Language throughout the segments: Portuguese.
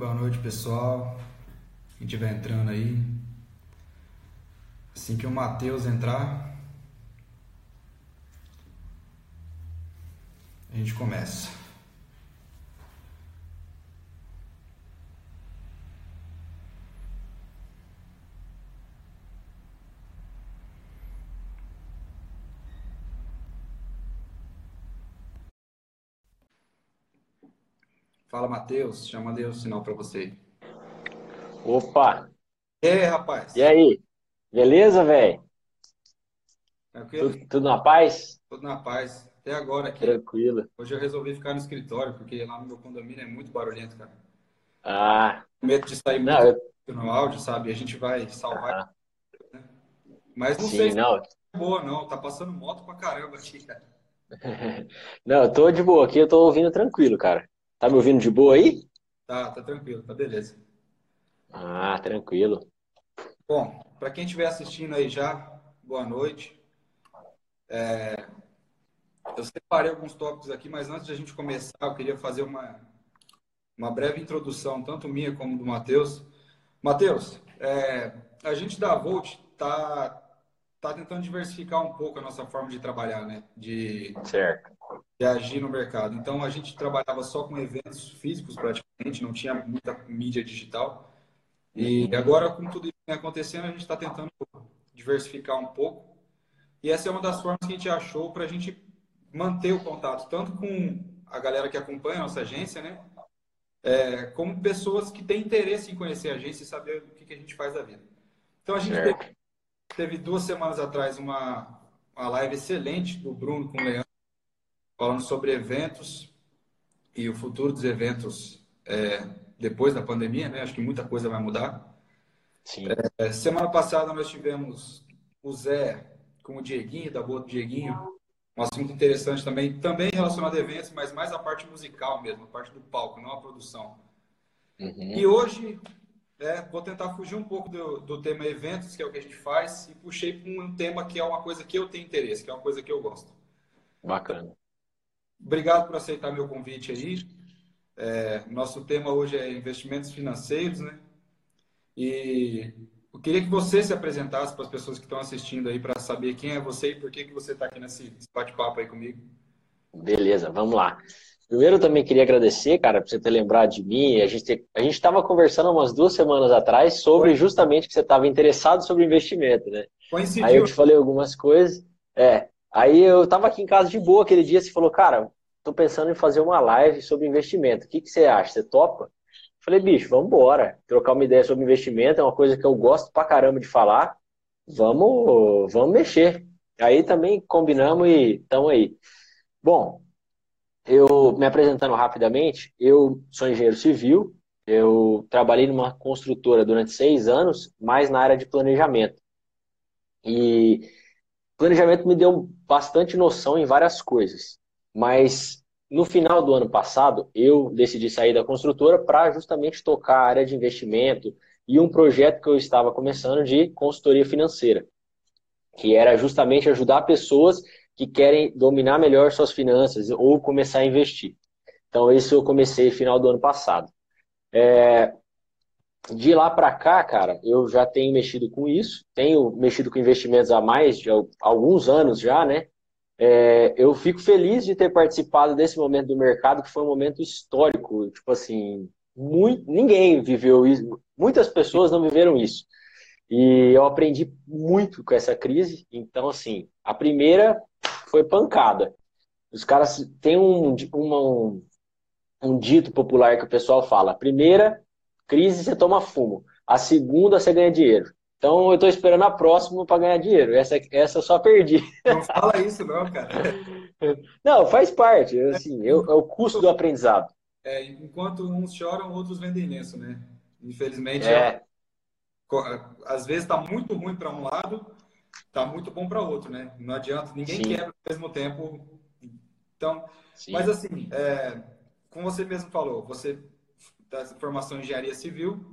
Boa noite, pessoal. Quem estiver entrando aí. Assim que o Matheus entrar, a gente começa. Fala, Matheus. Já mandei o sinal para você. Opa! E aí, rapaz? E aí? Beleza, velho? Tranquilo? Tudo, tudo na paz? Tudo na paz. Até agora aqui. Tranquilo. Hoje eu resolvi ficar no escritório, porque lá no meu condomínio é muito barulhento, cara. Ah, Com medo de sair não, muito eu... no áudio, sabe? A gente vai salvar. ah, Mas não sim, sei se não. é boa, não. Tá passando moto pra caramba aqui, cara. Não, eu tô de boa aqui, eu tô ouvindo tranquilo, cara. Tá me ouvindo de boa aí? Tá, tá tranquilo, tá beleza. Ah, tranquilo. Bom, para quem estiver assistindo aí já, boa noite. Eu separei alguns tópicos aqui, mas antes de a gente começar, eu queria fazer uma, uma breve introdução, tanto minha como do Matheus. Matheus, é, a gente da Volt tá, tá tentando diversificar um pouco a nossa forma de trabalhar, né? De, Certo. De agir no mercado. Então, a gente trabalhava só com eventos físicos, praticamente, não tinha muita mídia digital. E agora, com tudo isso acontecendo, a gente está tentando diversificar um pouco. E essa é uma das formas que a gente achou para a gente manter o contato, tanto com a galera que acompanha a nossa agência, né? É, como pessoas que têm interesse em conhecer a agência e saber o que, que a gente faz da vida. Então, a gente teve, teve duas semanas atrás uma, uma live excelente do Bruno com o Leandro, falando sobre eventos e o futuro dos eventos é, depois da pandemia, né? Acho que muita coisa vai mudar. Sim. É, semana passada nós tivemos o Zé com o Dieguinho, da boa do Dieguinho. Um assunto interessante também, também relacionado a eventos, mas mais a parte musical mesmo, a parte do palco, não a produção. Uhum. E hoje, é, vou tentar fugir um pouco do, do tema eventos, que é o que a gente faz, e puxei para um tema que é uma coisa que eu tenho interesse, que é uma coisa que eu gosto. Bacana. Obrigado por aceitar meu convite aí. É, nosso tema hoje é investimentos financeiros, né? E eu queria que você se apresentasse para as pessoas que estão assistindo aí para saber quem é você e por que que você está aqui nesse bate-papo aí comigo. Beleza, vamos lá. Primeiro, eu também queria agradecer, cara, por você ter lembrado de mim. A gente a gente estava conversando umas duas semanas atrás sobre justamente que você estava interessado sobre investimento, né? Aí eu Coincidiu, te falei algumas coisas. É. Aí eu tava aqui em casa de boa aquele dia, você falou, cara, tô pensando em fazer uma live sobre investimento. O que que você acha? Você topa? Falei, bicho, vamos embora. Trocar uma ideia sobre investimento é uma coisa que eu gosto pra caramba de falar. Vamos, vamos mexer. Aí também combinamos e estamos aí. Bom, eu me apresentando rapidamente, eu sou engenheiro civil, eu trabalhei numa construtora durante seis anos, mais na área de planejamento. E planejamento me deu bastante noção em várias coisas, mas no final do ano passado eu decidi sair da construtora para justamente tocar a área de investimento e um projeto que eu estava começando de consultoria financeira, que era justamente ajudar pessoas que querem dominar melhor suas finanças ou começar a investir. Então isso eu comecei no final do ano passado. De lá para cá, cara, eu já tenho mexido com isso, tenho mexido com investimentos há mais de al- alguns anos já, né? É, eu fico feliz de ter participado desse momento do mercado, que foi um momento histórico. Tipo assim, muito, ninguém viveu isso, muitas pessoas não viveram isso. E eu aprendi muito com essa crise. Então, assim, a primeira foi pancada. Os caras têm um, uma- um, um dito popular que o pessoal fala: a primeira crise você toma fumo, a segunda você ganha dinheiro. Então eu tô esperando a próxima para ganhar dinheiro. Essa, essa eu só perdi. não fala isso não, cara. Não, faz parte. Assim, eu- é o custo do aprendizado. É, enquanto uns choram, outros vendem lenço, né? Infelizmente, É, co- às vezes está muito ruim para um lado, está muito bom para outro, né? Não adianta, ninguém Sim. quebra ao mesmo tempo. Então, sim, mas assim, é, como você mesmo falou, você da formação em engenharia civil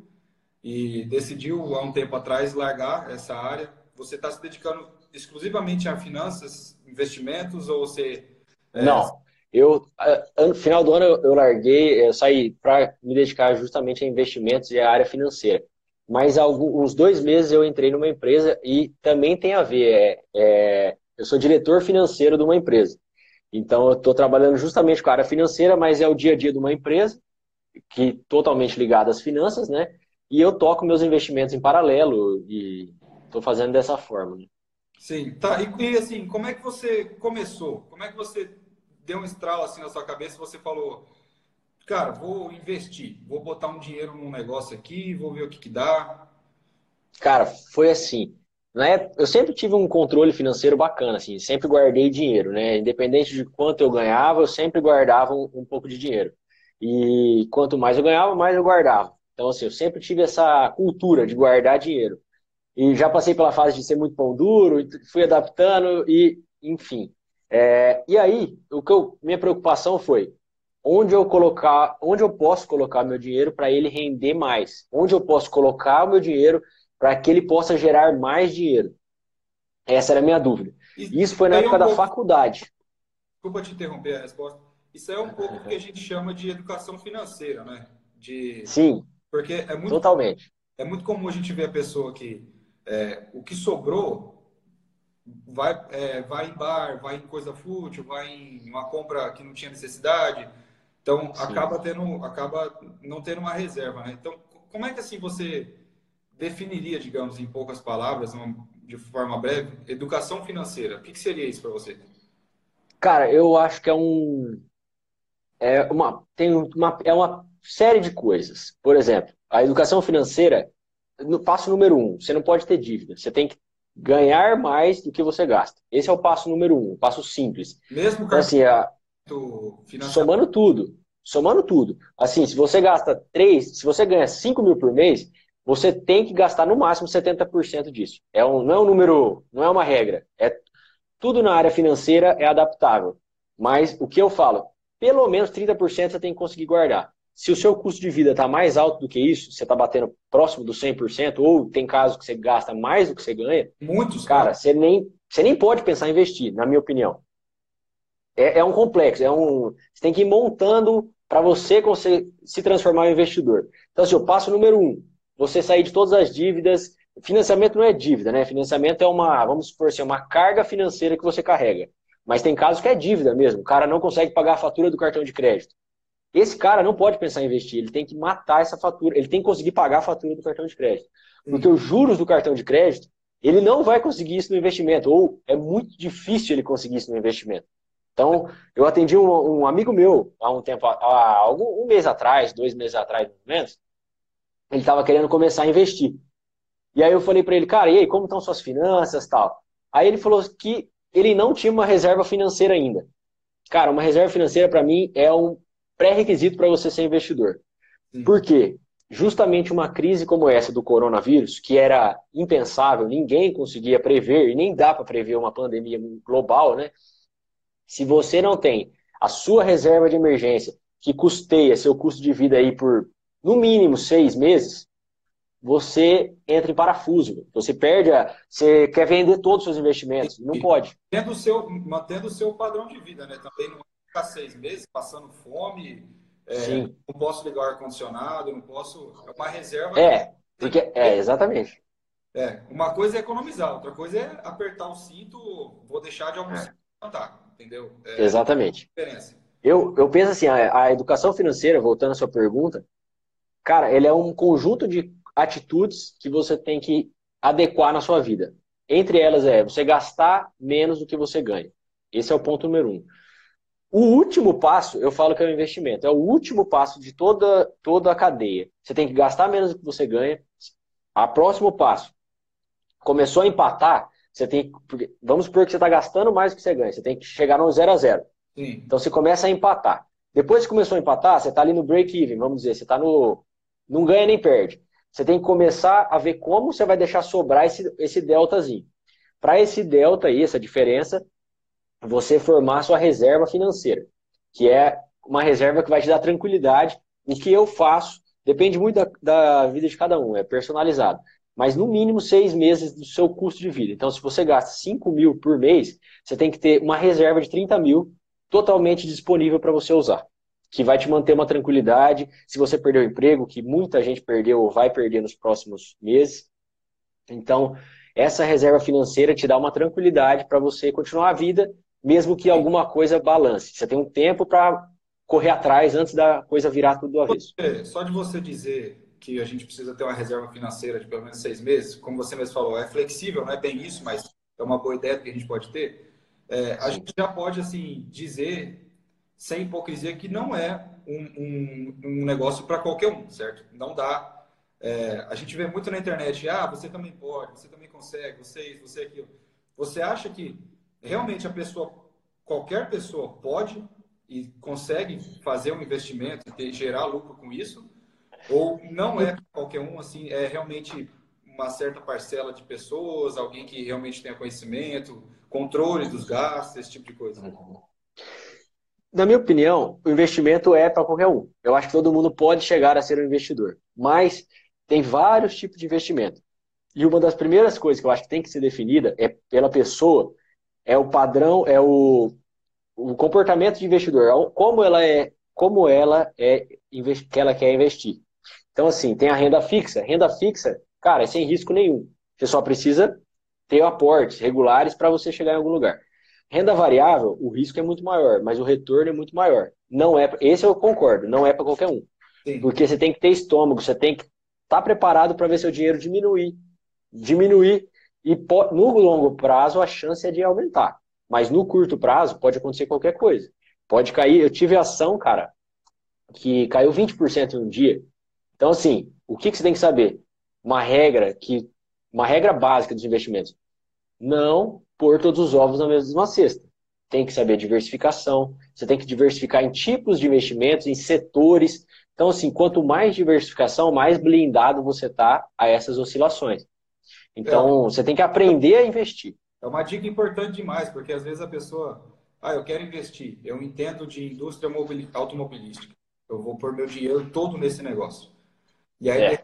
e decidiu há um tempo atrás largar essa área. Você está se dedicando exclusivamente a finanças, investimentos ou você é, não. Eu, no final do ano, eu larguei, eu saí para me dedicar justamente a investimentos e a área financeira. Mas alguns dois meses eu entrei numa empresa e também tem a ver. É, é, eu sou diretor financeiro de uma empresa. Então eu estou trabalhando justamente com a área financeira, mas é o dia a dia de uma empresa que totalmente ligada às finanças, né? E eu toco meus investimentos em paralelo e estou fazendo dessa forma. Né? Sim, tá. E, e, assim, como é que você começou? Como é que você deu um estralo assim na sua cabeça e você falou, cara, vou investir, vou botar um dinheiro num negócio aqui, vou ver o que, que dá? Cara, foi assim. Né? Eu sempre tive um controle financeiro bacana, assim, sempre guardei dinheiro, né? Independente de quanto eu ganhava, eu sempre guardava um, um pouco de dinheiro. E quanto mais eu ganhava, mais eu guardava. Então, assim, eu sempre tive essa cultura de guardar dinheiro. E já passei pela fase de ser muito pão duro, fui adaptando e, enfim. É, e aí, o que eu, minha preocupação foi onde eu colocar, onde eu posso colocar meu dinheiro para ele render mais, onde eu posso colocar o meu dinheiro para que ele possa gerar mais dinheiro. Essa era a minha dúvida. Isso foi na época um da pouco... faculdade. Desculpa te interromper a resposta. Isso é um pouco o que a gente chama de educação financeira, né? De... Sim. Porque é muito, totalmente. É muito comum a gente ver a pessoa que é, o que sobrou vai, é, vai em bar, vai em coisa fútil, vai em uma compra que não tinha necessidade. Então Sim. acaba tendo, acaba não tendo uma reserva, né? Então como é que assim você definiria, digamos, em poucas palavras, de forma breve, educação financeira? O que, que seria isso para você? Cara, eu acho que é um é uma tem uma é uma série de coisas. Por exemplo, a educação financeira no passo número um, você não pode ter dívida. Você tem que ganhar mais do que você gasta. Esse é o passo número um, o passo simples. Mesmo então, assim, a, somando tudo, somando tudo. Assim, se você gasta 3, se você ganha 5 mil por mês, você tem que gastar no máximo 70% disso. É um, não é um número, não é uma regra. É tudo na área financeira é adaptável. Mas o que eu falo, pelo menos 30% você tem que conseguir guardar. Se o seu custo de vida está mais alto do que isso, você está batendo próximo do 100%, ou tem casos que você gasta mais do que você ganha, muitos cara, você nem, você nem pode pensar em investir, na minha opinião. É, é um complexo, é um, você tem que ir montando para você se transformar em investidor. Então, assim, o passo número um, você sair de todas as dívidas. Financiamento não é dívida, né? Financiamento é uma, vamos supor assim, uma carga financeira que você carrega. Mas tem casos que é dívida mesmo. O cara não consegue pagar a fatura do cartão de crédito. Esse cara não pode pensar em investir, ele tem que matar essa fatura, ele tem que conseguir pagar a fatura do cartão de crédito. Porque os juros do cartão de crédito, ele não vai conseguir isso no investimento, ou é muito difícil ele conseguir isso no investimento. Então, eu atendi um, um amigo meu há um tempo, há algum, um mês atrás, dois meses atrás, ou menos, ele estava querendo começar a investir. E aí eu falei para ele, cara, e aí, como estão suas finanças tal? Aí ele falou que ele não tinha uma reserva financeira ainda. Cara, uma reserva financeira para mim é um pré-requisito para você ser investidor. Sim. Por quê? Justamente uma crise como essa do coronavírus, que era impensável, ninguém conseguia prever, e nem dá para prever uma pandemia global, né? Se você não tem a sua reserva de emergência, que custeia seu custo de vida aí por, no mínimo, seis meses, você entra em parafuso. Você perde a. Você quer vender todos os seus investimentos. Não pode. Mantendo o seu, mantendo o seu padrão de vida, né? Também não ficar seis meses passando fome, é, não posso ligar o ar-condicionado, não posso. É uma reserva. É, porque, é, exatamente. É, uma coisa é economizar, outra coisa é apertar o cinto, vou deixar de almoçar é. tá, entendeu? É, exatamente. Eu, eu penso assim, a, a educação financeira, voltando à sua pergunta, cara, ele é um conjunto de atitudes que você tem que adequar na sua vida. Entre elas é você gastar menos do que você ganha. Esse é o ponto número um. O último passo, eu falo que é o investimento, é o último passo de toda, toda a cadeia. Você tem que gastar menos do que você ganha. A próximo passo, começou a empatar, você tem que, vamos supor que você está gastando mais do que você ganha, você tem que chegar no zero a zero. Sim. Então você começa a empatar. Depois que começou a empatar, você está ali no break-even, vamos dizer, você está no. não ganha nem perde. Você tem que começar a ver como você vai deixar sobrar esse, esse deltazinho. Para esse delta aí, essa diferença, você formar sua reserva financeira, que é uma reserva que vai te dar tranquilidade. O que eu faço depende muito da, da vida de cada um, é personalizado. Mas no mínimo seis meses do seu custo de vida. Então, se você gasta 5 mil por mês, você tem que ter uma reserva de 30 mil totalmente disponível para você usar, que vai te manter uma tranquilidade. Se você perdeu o emprego, que muita gente perdeu ou vai perder nos próximos meses, então essa reserva financeira te dá uma tranquilidade para você continuar a vida, mesmo que alguma coisa balance. Você tem um tempo para correr atrás antes da coisa virar tudo do avesso. Só de você dizer que a gente precisa ter uma reserva financeira de pelo menos seis meses, como você mesmo falou, é flexível, não é bem isso, mas é uma boa ideia que a gente pode ter. É, a gente já pode assim dizer sem hipocrisia que não é um, um, um negócio para qualquer um, certo? Não dá. É, a gente vê muito na internet, ah, você também pode, você também consegue, você isso, você aquilo. Você acha que realmente a pessoa, qualquer pessoa pode e consegue fazer um investimento e gerar lucro com isso? Ou não é qualquer um, assim, é realmente uma certa parcela de pessoas, alguém que realmente tenha conhecimento, controle dos gastos, esse tipo de coisa? Na minha opinião, o investimento é para qualquer um. Eu acho que todo mundo pode chegar a ser um investidor. Mas tem vários tipos de investimento. E uma das primeiras coisas que eu acho que tem que ser definida é pela pessoa, é o padrão, é o, o comportamento de investidor, é como ela é, como ela é que ela quer investir. Então assim, tem a renda fixa. Renda fixa, cara, é sem risco nenhum. Você só precisa ter aportes regulares para você chegar em algum lugar. Renda variável, o risco é muito maior, mas o retorno é muito maior. Não é, esse eu concordo, não é para qualquer um. Sim. Porque você tem que ter estômago, você tem que estar tá preparado para ver seu dinheiro diminuir, diminuir e no longo prazo a chance é de aumentar. Mas no curto prazo pode acontecer qualquer coisa. Pode cair, eu tive ação, cara, que caiu 20% em um dia. Então assim, o que, que você tem que saber? Uma regra que uma regra básica dos investimentos. Não pôr todos os ovos na mesma cesta. Tem que saber diversificação, você tem que diversificar em tipos de investimentos, em setores. Então, assim, quanto mais diversificação, mais blindado você está a essas oscilações. Então, é. você tem que aprender a investir. É uma dica importante demais, porque às vezes a pessoa, ah, eu quero investir, eu entendo de indústria automobilística, eu vou pôr meu dinheiro todo nesse negócio. E aí, é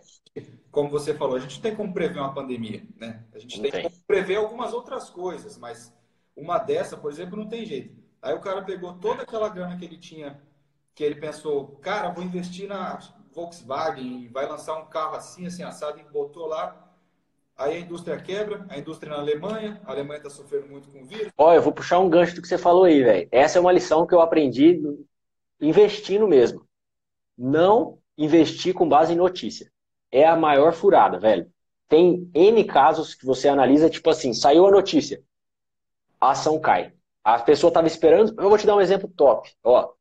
como você falou, a gente tem como prever uma pandemia, né? A gente tem, tem, como prever algumas outras coisas, mas uma dessa, por exemplo, não tem jeito. Aí o cara pegou toda aquela grana que ele tinha, que ele pensou, cara, vou investir na Volkswagen, vai lançar um carro assim, assim, assado, e botou lá. Aí a indústria quebra, a indústria na Alemanha, a Alemanha está sofrendo muito com o vírus. Olha, eu vou puxar um gancho do que você falou aí, velho. Essa é uma lição que eu aprendi investindo mesmo. Não investir com base em notícia é a maior furada, velho. Tem N casos que você analisa, tipo assim, saiu a notícia, a ação cai. A pessoa estava esperando, eu vou te dar um exemplo top. Ó,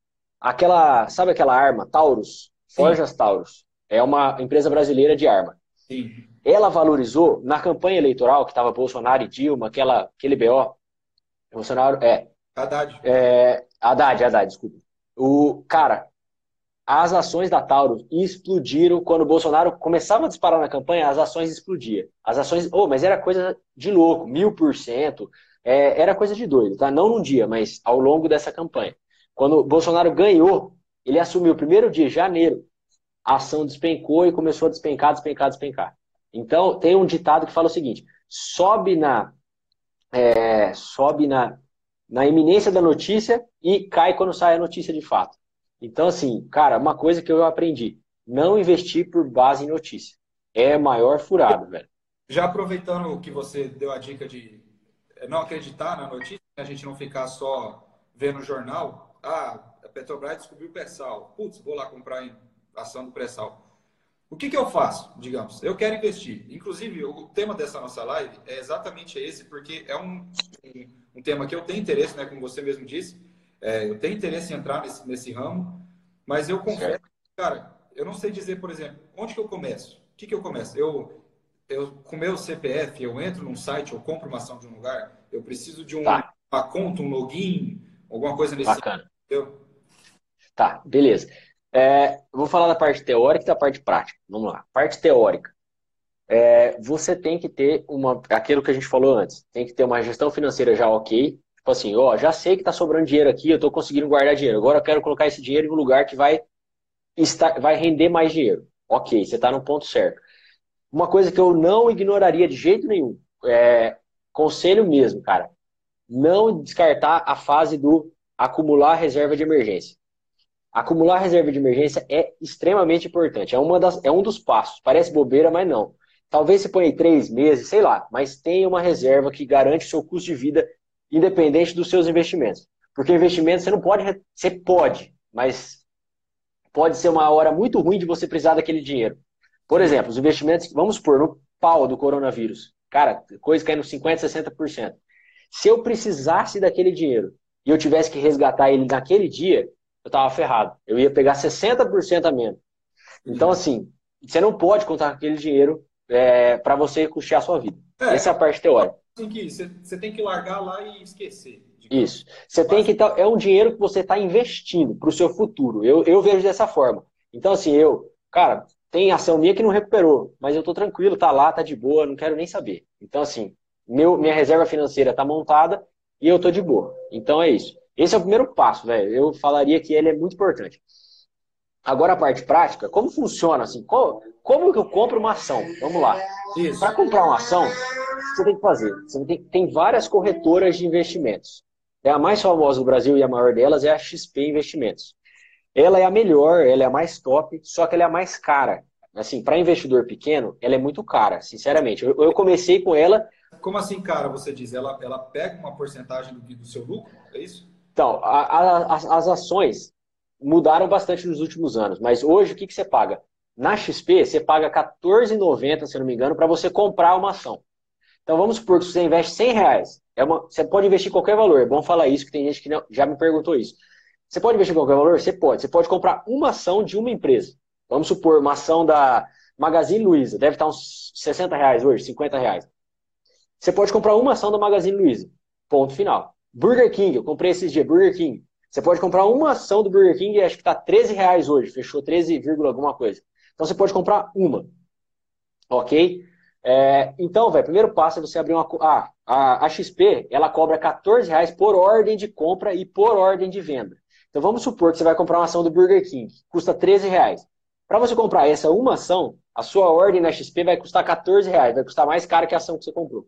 aquela, sabe aquela arma, Taurus? Forjas Sim. Taurus. É uma empresa brasileira de arma. Sim. Ela valorizou na campanha eleitoral, que estava Bolsonaro e Dilma, aquela, aquele BO. Bolsonaro, é. Haddad. É, Haddad, Haddad, desculpa. O, cara, as ações da Taurus explodiram quando o Bolsonaro começava a disparar na campanha, as ações explodiam. As ações, oh, mas era coisa de louco, mil por cento, é, era coisa de doido, tá? Não num dia, mas ao longo dessa campanha. Quando o Bolsonaro ganhou, ele assumiu o primeiro dia, janeiro, a ação despencou e começou a despencar, despencar, despencar. Então, tem um ditado que fala o seguinte: sobe na, é, sobe na, na iminência da notícia e cai quando sai a notícia de fato. Então, assim, cara, uma coisa que eu aprendi: não investir por base em notícia. É maior furado, velho. Já aproveitando que você deu a dica de não acreditar na notícia, a gente não ficar só vendo o jornal, ah, a Petrobras descobriu o pré-sal. Putz, vou lá comprar ação do pré-sal. O que, que eu faço, digamos? Eu quero investir. Inclusive, o tema dessa nossa live é exatamente esse, porque é um, um tema que eu tenho interesse, né, como você mesmo disse, é, eu tenho interesse em entrar nesse, nesse ramo, mas eu confesso, cara, eu não sei dizer, por exemplo, onde que eu começo? O que, que eu começo? Eu, eu, com meu CPF, eu entro num site, eu compro uma ação de um lugar, eu preciso de um, tá. uma conta, um login, alguma coisa nesse Bacana. Sentido, Tá, beleza. É, vou falar da parte teórica e da parte prática. Vamos lá. Parte teórica. É, você tem que ter uma, aquilo que a gente falou antes, tem que ter uma gestão financeira já ok, Tipo assim, ó, já sei que tá sobrando dinheiro aqui, eu tô conseguindo guardar dinheiro. Agora eu quero colocar esse dinheiro em um lugar que vai, estar, vai render mais dinheiro. Ok, você tá no ponto certo. Uma coisa que eu não ignoraria de jeito nenhum, é conselho mesmo, cara. Não descartar a fase do acumular reserva de emergência. Acumular reserva de emergência é extremamente importante. É, uma das, é um dos passos. Parece bobeira, mas não. Talvez você ponha aí três meses, sei lá, mas tenha uma reserva que garante o seu custo de vida independente dos seus investimentos. Porque investimento você não pode, você pode, mas pode ser uma hora muito ruim de você precisar daquele dinheiro. Por exemplo, os investimentos, vamos supor, no pau do coronavírus. Cara, coisa caindo 50%, 60%. Se eu precisasse daquele dinheiro e eu tivesse que resgatar ele naquele dia, eu estava ferrado. Eu ia pegar 60% a menos. Então, uhum. assim, você não pode contar com aquele dinheiro é, para você custear a sua vida. É, Essa é a parte teórica. Assim que você, tem que largar lá e esquecer. Isso. Você tem que é um dinheiro que você está investindo para o seu futuro. Eu, eu vejo dessa forma. Então, assim, eu, cara, tem ação minha que não recuperou, mas eu estou tranquilo, tá lá, tá de boa, não quero nem saber. Então, assim, meu, minha reserva financeira está montada e eu estou de boa. Então é isso. Esse é o primeiro passo, velho. Eu falaria que ele é muito importante. Agora a parte prática, como funciona assim? Como, como que eu compro uma ação? Vamos lá. Para comprar uma ação, você tem que fazer. Você tem, tem várias corretoras de investimentos. É a mais famosa do Brasil e a maior delas é a XP Investimentos. Ela é a melhor, ela é a mais top, só que ela é a mais cara. Assim, para investidor pequeno, ela é muito cara, sinceramente. Eu, eu comecei com ela. Como assim, cara? Você diz, ela, ela pega uma porcentagem do, do seu lucro? É isso? Então, a, a, as, as ações mudaram bastante nos últimos anos, mas hoje o que, que você paga? Na XP, você paga R$14,90, se não me engano, para você comprar uma ação. Então vamos supor que você investe 100 reais. É uma, você pode investir qualquer valor. É bom falar isso, que tem gente que não, já me perguntou isso. Você pode investir qualquer valor? Você pode. Você pode comprar uma ação de uma empresa. Vamos supor, uma ação da Magazine Luiza. Deve estar uns 60 reais hoje, 50 reais. Você pode comprar uma ação da Magazine Luiza. Ponto final. Burger King, eu comprei esses dias, Burger King. Você pode comprar uma ação do Burger King acho que está 13 reais hoje, fechou 13, alguma coisa. Então você pode comprar uma. Ok? É, então, velho, primeiro passo é você abrir uma. Ah, a, a XP ela cobra 14 reais por ordem de compra e por ordem de venda. Então vamos supor que você vai comprar uma ação do Burger King, custa 13 reais. Para você comprar essa uma ação, a sua ordem na XP vai custar 14 reais, vai custar mais caro que a ação que você comprou.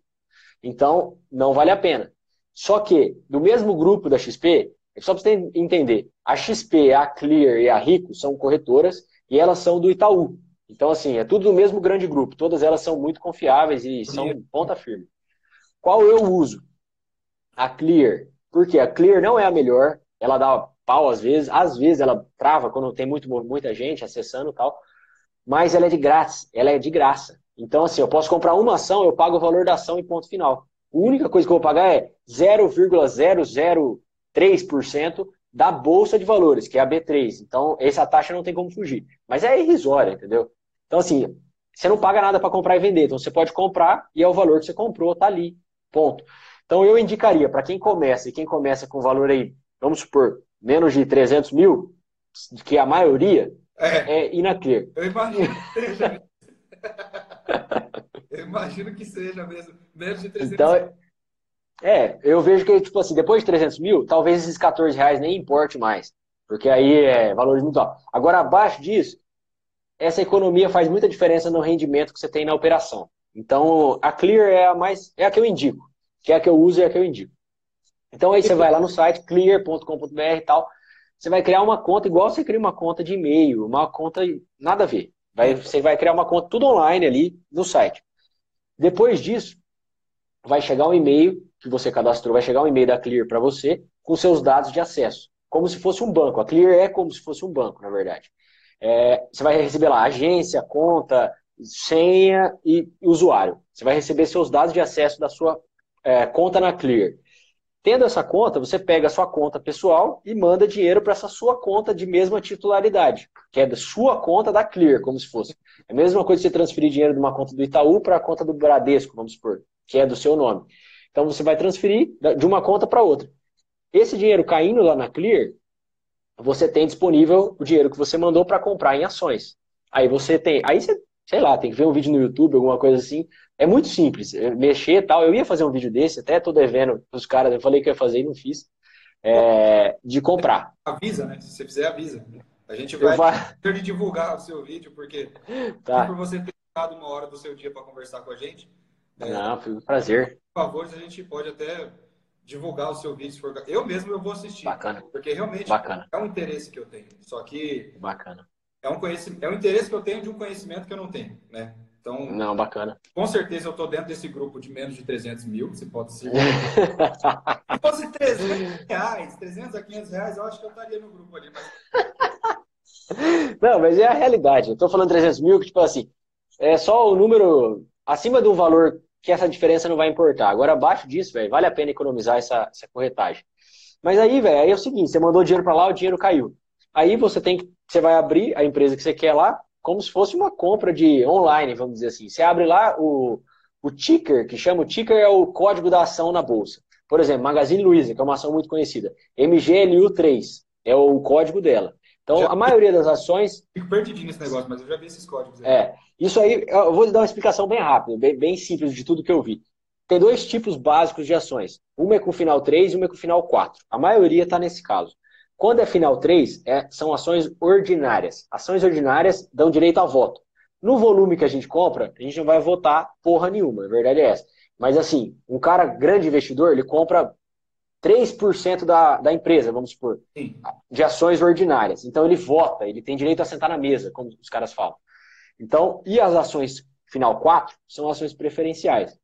Então, não vale a pena. Só que, do mesmo grupo da XP, é só para você entender, a XP, a Clear e a Rico são corretoras e elas são do Itaú. Então, assim, é tudo do mesmo grande grupo. Todas elas são muito confiáveis e são ponta firme. Qual eu uso? A Clear. Porque a Clear não é a melhor. Ela dá pau às vezes. Às vezes ela trava quando tem muito, muita gente acessando e tal. Mas ela é de graça. Ela é de graça. Então, assim, eu posso comprar uma ação, eu pago o valor da ação e ponto final. A única coisa que eu vou pagar é 0,003% da Bolsa de Valores, que é a B3. Então, essa taxa não tem como fugir. Mas é irrisória, entendeu? Então, assim, você não paga nada para comprar e vender. Então, você pode comprar e é o valor que você comprou, tá ali. Ponto. Então, eu indicaria para quem começa, e quem começa com valor aí, vamos supor, menos de 300 mil, que é a maioria, é, é. Eu imagino que seja. eu imagino que seja mesmo. Menos de 300 então, mil. É, eu vejo que, tipo assim, depois de 300 mil, talvez esses 14 reais nem importe mais. Porque aí é valores muito altos. Agora, abaixo disso, essa economia faz muita diferença no rendimento que você tem na operação. Então, a Clear é a mais, é a que eu indico. Que é a que eu uso e é a que eu indico. Então aí você vai lá no site clear.com.br e tal. Você vai criar uma conta igual você cria uma conta de e-mail, uma conta nada a ver. Vai, você vai criar uma conta tudo online ali no site. Depois disso, vai chegar um e-mail que você cadastrou, vai chegar um e-mail da Clear para você com seus dados de acesso, como se fosse um banco. A Clear é como se fosse um banco, na verdade. É, você vai receber lá agência, conta, senha e usuário. Você vai receber seus dados de acesso da sua é, conta na Clear. Tendo essa conta, você pega a sua conta pessoal e manda dinheiro para essa sua conta de mesma titularidade, que é da sua conta da Clear, como se fosse. É a mesma coisa que você transferir dinheiro de uma conta do Itaú para a conta do Bradesco, vamos supor, que é do seu nome. Então você vai transferir de uma conta para outra. Esse dinheiro caindo lá na Clear, você tem disponível o dinheiro que você mandou para comprar em ações. Aí você tem, aí você, sei lá, tem que ver um vídeo no YouTube, alguma coisa assim. É muito simples, é, mexer e tal. Eu ia fazer um vídeo desse, até tô devendo os caras, eu falei que ia fazer e não fiz, é, de comprar. Avisa, né? Se você fizer, avisa. A gente vai, vai... ter de divulgar o seu vídeo, porque tá. por você ter dado uma hora do seu dia para conversar com a gente. É, não, foi um prazer. Por favor, a gente pode até divulgar o seu vídeo. Se for... Eu mesmo eu vou assistir. Bacana. Porque realmente Bacana. é um interesse que eu tenho. Só que Bacana. é um, conhecimento, é um interesse que eu tenho de um conhecimento que eu não tenho, né? Então, Não, bacana. com certeza eu estou dentro desse grupo de menos de 300 mil, você pode ser. Se fosse 300 reais, 300 a 500 reais, eu acho que eu estaria no grupo ali. Mas... Não, mas é a realidade. Eu tô falando 300 mil, que tipo assim, é só o número acima do valor que essa diferença não vai importar. Agora, abaixo disso, velho, vale a pena economizar essa, essa corretagem. Mas aí, velho, aí é o seguinte, você mandou dinheiro para lá, o dinheiro caiu. Aí você tem que, você vai abrir a empresa que você quer lá, como se fosse uma compra de online, vamos dizer assim. Você abre lá o, o ticker, que chama o ticker é o código da ação na bolsa. Por exemplo, Magazine Luiza, que é uma ação muito conhecida. MGLU3 é o código dela. Então, Já- a maioria das ações Fico perdidinho nesse negócio, mas eu já vi esses códigos aí. é, isso aí, eu vou dar uma explicação bem rápida, bem, bem simples de tudo que eu vi. Tem dois tipos básicos de ações. Uma é com final 3 e uma é com final 4. A maioria está nesse caso. Quando é final 3, é- são ações ordinárias. Ações ordinárias dão direito a voto. No volume que a gente compra, a gente não vai votar porra nenhuma, a verdade é essa. Mas assim, um cara grande investidor, ele compra 3% da, da empresa, vamos supor Sim. de ações ordinárias. Então ele vota, ele tem direito a sentar na mesa, como os caras falam. Então, e as ações final 4 são ações preferenciais.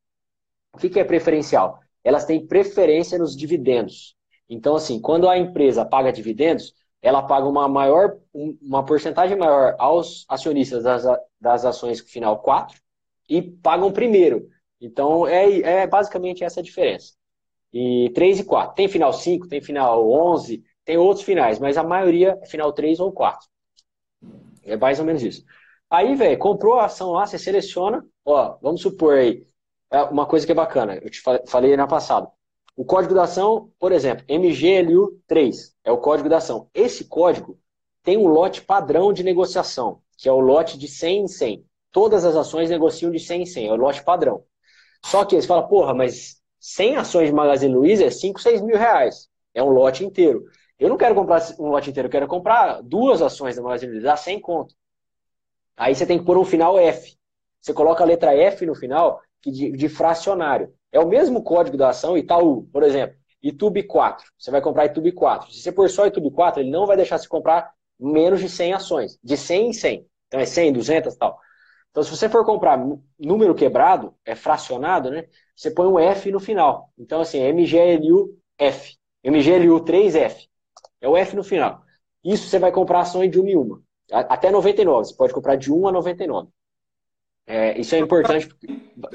O que que é preferencial? Elas têm preferência nos dividendos. Então, assim, quando a empresa paga dividendos, ela paga uma maior, um- uma porcentagem maior aos acionistas das, das ações final 4 e pagam primeiro. Então, é, é basicamente essa a diferença. E 3 e 4. Tem final 5, tem final 11, tem outros finais, mas a maioria é final 3 ou 4. É mais ou menos isso. Aí, velho, comprou a ação lá, você seleciona, ó, vamos supor aí, é uma coisa que é bacana, eu te fa- falei na passada. O código da ação, por exemplo, MGLU3 é o código da ação. Esse código tem um lote padrão de negociação, que é o lote de 100 em 100. Todas as ações negociam de 100 em 100, é o lote padrão. Só que você fala, porra, mas 100 ações de Magazine Luiza é 5, 6 mil reais. É um lote inteiro. Eu não quero comprar um lote inteiro, eu quero comprar duas ações da Magazine Luiza, a 100 conto. Aí você tem que pôr um final F. Você coloca a letra F no final, que de, de fracionário. É o mesmo código da ação Itaú, por exemplo. YouTube 4. Você vai comprar YouTube 4. Se você pôr só YouTube 4, ele não vai deixar você comprar menos de 100 ações. De 100 em 100. Então é 100, 200 e tal. Então se você for comprar número quebrado, é fracionado, né? Você põe um F no final. Então assim, MGLU F. MGLU 3F. É o F no final. Isso você vai comprar ações de uma em uma. Até 99. Você pode comprar de 1 a 99. É, isso é importante.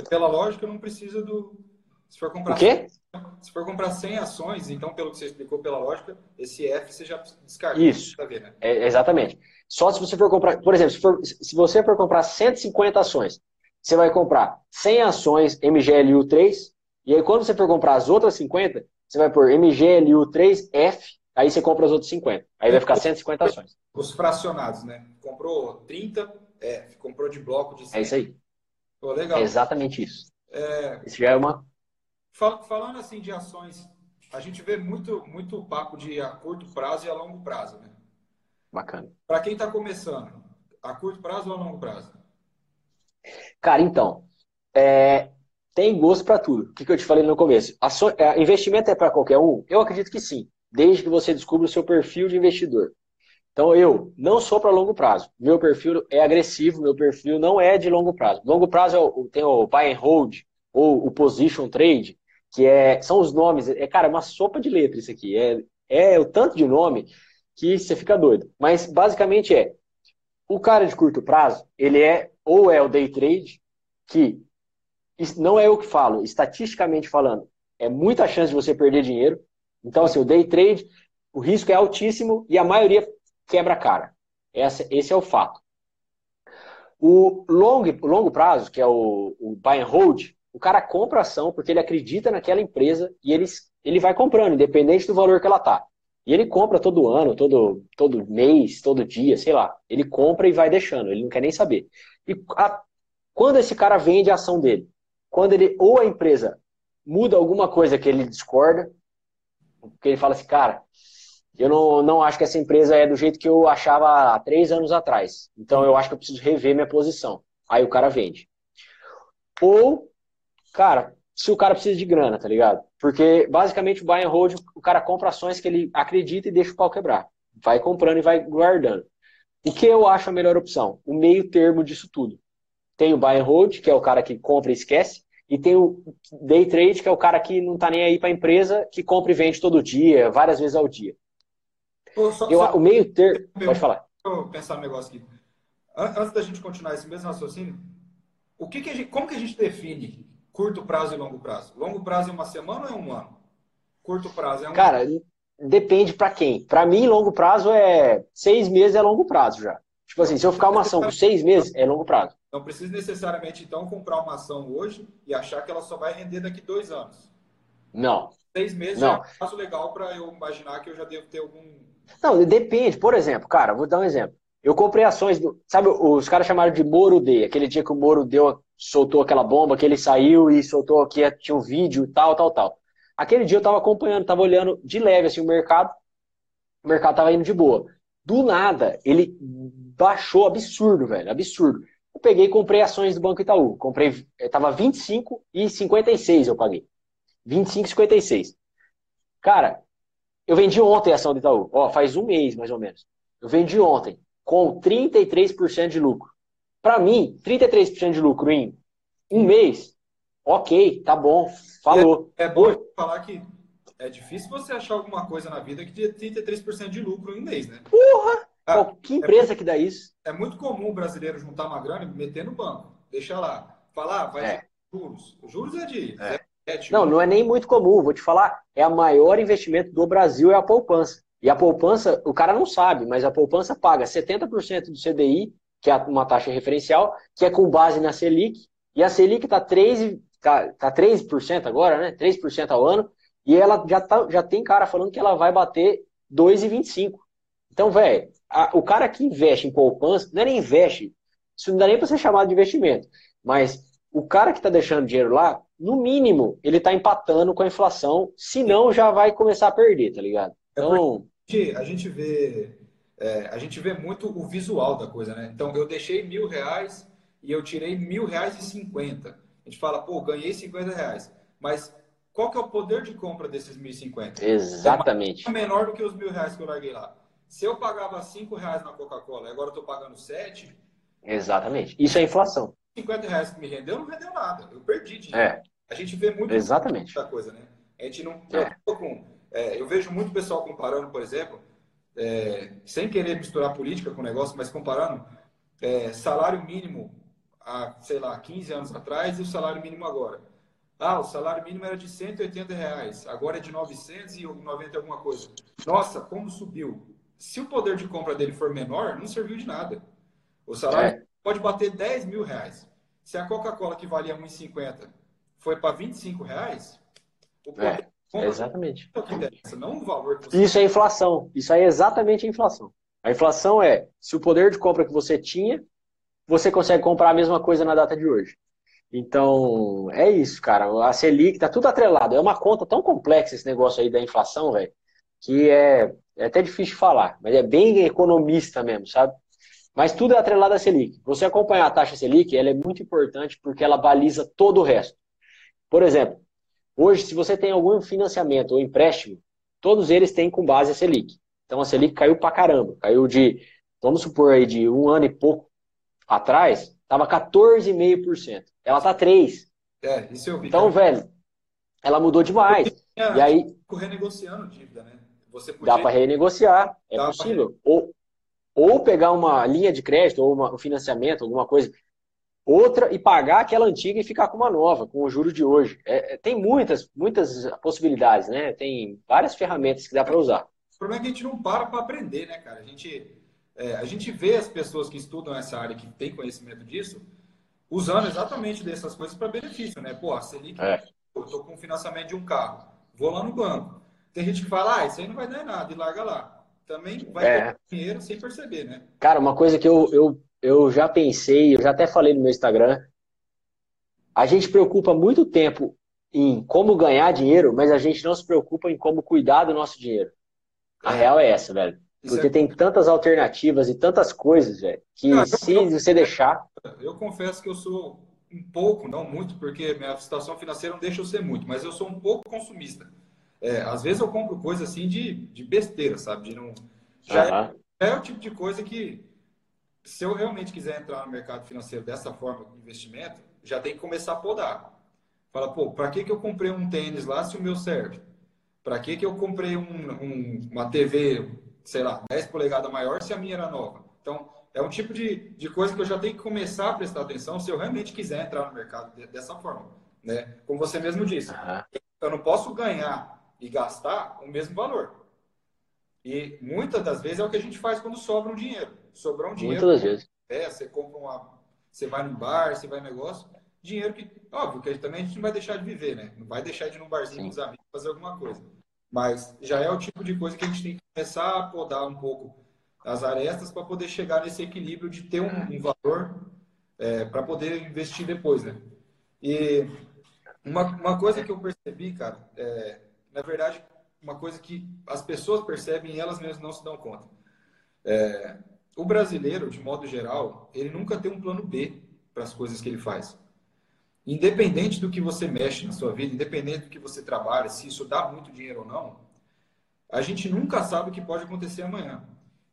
Pela lógica, não precisa do. Se for comprar O quê? Se for comprar 100 ações, então, pelo que você explicou, pela lógica, esse F você já descarta. Isso. Ver, né? É, exatamente. Só se você for comprar, por exemplo, se, for, se você for comprar 150 ações, você vai comprar 100 ações MGLU3, e aí quando você for comprar as outras 50, você vai pôr MGLU3F, aí você compra as outras 50. Aí vai ficar 150 ações. Os fracionados, né? Comprou 30 F, comprou de bloco de 100. É isso aí. Pô, legal. É exatamente isso. É, Isso já é uma. fal- falando assim de ações, a gente vê muito, muito papo de a curto prazo e a longo prazo, né? Bacana. Para quem está começando, a curto prazo ou a longo prazo? Cara, então, é, tem gosto para tudo. O que, que eu te falei no começo? Aço- é, investimento é para qualquer um? Eu acredito que sim, desde que você descubra o seu perfil de investidor. Então, eu não sou para longo prazo. Meu perfil é agressivo, meu perfil não é de longo prazo. Longo prazo é tem o buy and hold, ou o position trade, que é, são os nomes. É, cara, uma sopa de letras isso aqui. É, é o tanto de nome que você fica doido. Mas, basicamente, é o cara de curto prazo, ele é ou é o day trade, que não é eu que falo, estatisticamente falando, é muita chance de você perder dinheiro. Então, assim, o day trade, o risco é altíssimo e a maioria quebra a cara. Essa, esse é o fato. O longo, o longo prazo, que é o, o buy and hold, o cara compra ação porque ele acredita naquela empresa e ele, ele vai comprando, independente do valor que ela tá. E ele compra todo ano, todo, todo mês, todo dia, sei lá. Ele compra e vai deixando, ele não quer nem saber. E a, quando esse cara vende a ação dele? Quando ele, ou a empresa muda alguma coisa que ele discorda, porque ele fala assim, cara, eu não, não acho que essa empresa é do jeito que eu achava há três anos atrás. Então eu acho que eu preciso rever minha posição. Aí o cara vende. Ou, cara, se o cara precisa de grana, tá ligado? Porque basicamente o buy and hold, o cara compra ações que ele acredita e deixa o pau quebrar. Vai comprando e vai guardando. O que eu acho a melhor opção? O meio termo disso tudo. Tem o buy and hold, que é o cara que compra e esquece, e tem o day trade, que é o cara que não tá nem aí para a empresa, que compra e vende todo dia, várias vezes ao dia. Pô, só, eu, só... O meio termo. Pode falar. Deixa eu pensar um negócio aqui. Antes da gente continuar esse mesmo raciocínio, o que, que gente, como que a gente define curto prazo e longo prazo? Longo prazo é uma semana ou é um ano? Curto prazo é um Cara, ano? Depende para quem. Para mim, longo prazo é seis meses é longo prazo já. Tipo assim, se eu ficar uma ação por seis meses, é longo prazo. Não precisa necessariamente, então, comprar uma ação hoje e achar que ela só vai render daqui dois anos. Não. Seis meses não. é um prazo legal para eu imaginar que eu já devo ter algum. Não, depende. Por exemplo, cara, vou dar um exemplo. Eu comprei ações do. Sabe, os caras chamaram de Moro Day, aquele dia que o Moro deu, soltou aquela bomba, que ele saiu e soltou que tinha um vídeo e tal, tal, tal. Aquele dia eu tava acompanhando, tava olhando de leve assim o mercado. O mercado tava indo de boa. Do nada, ele baixou absurdo, velho, absurdo. Eu peguei e comprei ações do Banco Itaú. Comprei, eh, tava 25 e 56 eu paguei. 25 e 56. Cara, eu vendi ontem a ação do Itaú. Ó, faz um mês mais ou menos. Eu vendi ontem com 33% de lucro. Para mim, 33% de lucro em um mês, ok, tá bom, falou. É, é bom falar que é difícil você achar alguma coisa na vida que dê 33% de lucro em um mês, né? Porra! Ah, Pô, que empresa é, que dá isso? É muito comum o brasileiro juntar uma grana e meter no banco. Deixa lá. Falar, ah, vai é. juros. O juros é de é. Não, não é nem muito comum. Vou te falar, é o maior investimento do Brasil é a poupança. E a poupança, o cara não sabe, mas a poupança paga 70% do CDI, que é uma taxa referencial, que é com base na Selic, e a Selic está 3%, tá, tá 3% agora, né? 3% ao ano, e ela já, tá, já tem cara falando que ela vai bater 2,25%. Então, velho, o cara que investe em poupança, não é nem investe, isso não dá nem para ser chamado de investimento, mas o cara que está deixando dinheiro lá, no mínimo, ele está empatando com a inflação, senão já vai começar a perder, tá ligado? É então. É a gente vê. É, a gente vê muito o visual da coisa, né? Então, eu deixei mil reais e eu tirei mil reais e cinquenta. A gente fala, pô, ganhei 50 reais. Mas qual que é o poder de compra desses mil e cinquenta? Exatamente. É menor do que os mil reais que eu larguei lá. Se eu pagava cinco reais na Coca-Cola e agora eu estou pagando sete. Exatamente. Isso é inflação. 50 reais que me rendeu, não rendeu nada. Eu perdi dinheiro. É. A gente vê muito Exatamente. da coisa, né? A gente não. É. Com, é, eu vejo muito pessoal comparando, por exemplo, é, sem querer misturar política com o negócio, mas comparando é, salário mínimo há, sei lá, 15 anos atrás e o salário mínimo agora. Ah, o salário mínimo era de 180 reais, agora é de 990 alguma coisa. Nossa, como subiu. Se o poder de compra dele for menor, não serviu de nada. O salário é. pode bater 10 mil reais. Se a Coca-Cola, que valia 1,50, foi para 25 reais, o poder é, exatamente. É o que interessa, não o valor que você... Isso é inflação. Isso aí é exatamente a inflação. A inflação é se o poder de compra que você tinha, você consegue comprar a mesma coisa na data de hoje. Então, é isso, cara. A Selic tá tudo atrelado. É uma conta tão complexa esse negócio aí da inflação, velho, que é, é até difícil de falar, mas é bem economista mesmo, sabe? Mas tudo é atrelado à Selic. Você acompanhar a taxa Selic, ela é muito importante porque ela baliza todo o resto. Por exemplo, hoje, se você tem algum financiamento ou empréstimo, todos eles têm com base a Selic. Então a Selic caiu pra caramba. Caiu de, vamos supor aí, de um ano e pouco atrás, estava 14,5%. Ela tá 3%. É, isso eu vi. Então, velho, ela mudou demais. e aí. Tipo, renegociando dívida, né? Você podia... Dá para renegociar, é Dá possível. Ou, ou pegar uma linha de crédito, ou uma, um financiamento, alguma coisa, outra, e pagar aquela antiga e ficar com uma nova, com o juro de hoje. É, é tem muitas, muitas possibilidades, né? Tem várias ferramentas que dá para usar. O problema é que a gente não para para aprender, né, cara? A gente, é, a gente vê as pessoas que estudam essa área, que têm conhecimento disso, usando exatamente dessas coisas para benefício, né? Pô, a Selic, é. eu estou com financiamento de um carro, vou lá no banco tem gente que fala, ah, isso aí não vai dar nada, e larga lá. Também vai é. ter dinheiro sem perceber, né? Cara, uma coisa que eu, eu, eu já pensei, eu já até falei no meu Instagram, a gente preocupa muito tempo em como ganhar dinheiro, mas a gente não se preocupa em como cuidar do nosso dinheiro. A é. real é essa, velho. Porque é... tem tantas alternativas e tantas coisas, velho, que se você deixar. Eu confesso que eu sou um pouco, não muito, porque minha situação financeira não deixa eu ser muito, mas eu sou um pouco consumista. É, às vezes eu compro coisa assim de, de besteira, sabe? De não, já, uhum. é, é o tipo de coisa que, se eu realmente quiser entrar no mercado financeiro dessa forma, de investimento, já tem que começar a podar. Fala, pô, para que, que eu comprei um tênis lá se o meu serve? Para que, que eu comprei um, um, uma TV, sei lá, 10 polegadas maior se a minha era nova? Então, é um tipo de, de coisa que eu já tenho que começar a prestar atenção se eu realmente quiser entrar no mercado de, dessa forma. Né? Como você mesmo disse, uhum. eu não posso ganhar e gastar o mesmo valor. E muitas das vezes é o que a gente faz quando sobra um dinheiro. Sobrar um dinheiro. Muitas vezes. É, você compra uma. Você vai no bar, você vai no negócio. Dinheiro que. Óbvio que também a gente não vai deixar de viver, né? Não vai deixar de ir num barzinho Sim. com os amigos fazer alguma coisa. Mas já é o tipo de coisa que a gente tem que começar a podar um pouco as arestas para poder chegar nesse equilíbrio de ter um, um valor é, para poder investir depois, né? E uma, uma coisa que eu percebi, cara, é, na verdade, uma coisa que as pessoas percebem e elas mesmas não se dão conta. É, o brasileiro, de modo geral, ele nunca tem um plano B para as coisas que ele faz. Independente do que você mexe na sua vida, independente do que você trabalha, se isso dá muito dinheiro ou não, a gente nunca sabe o que pode acontecer amanhã.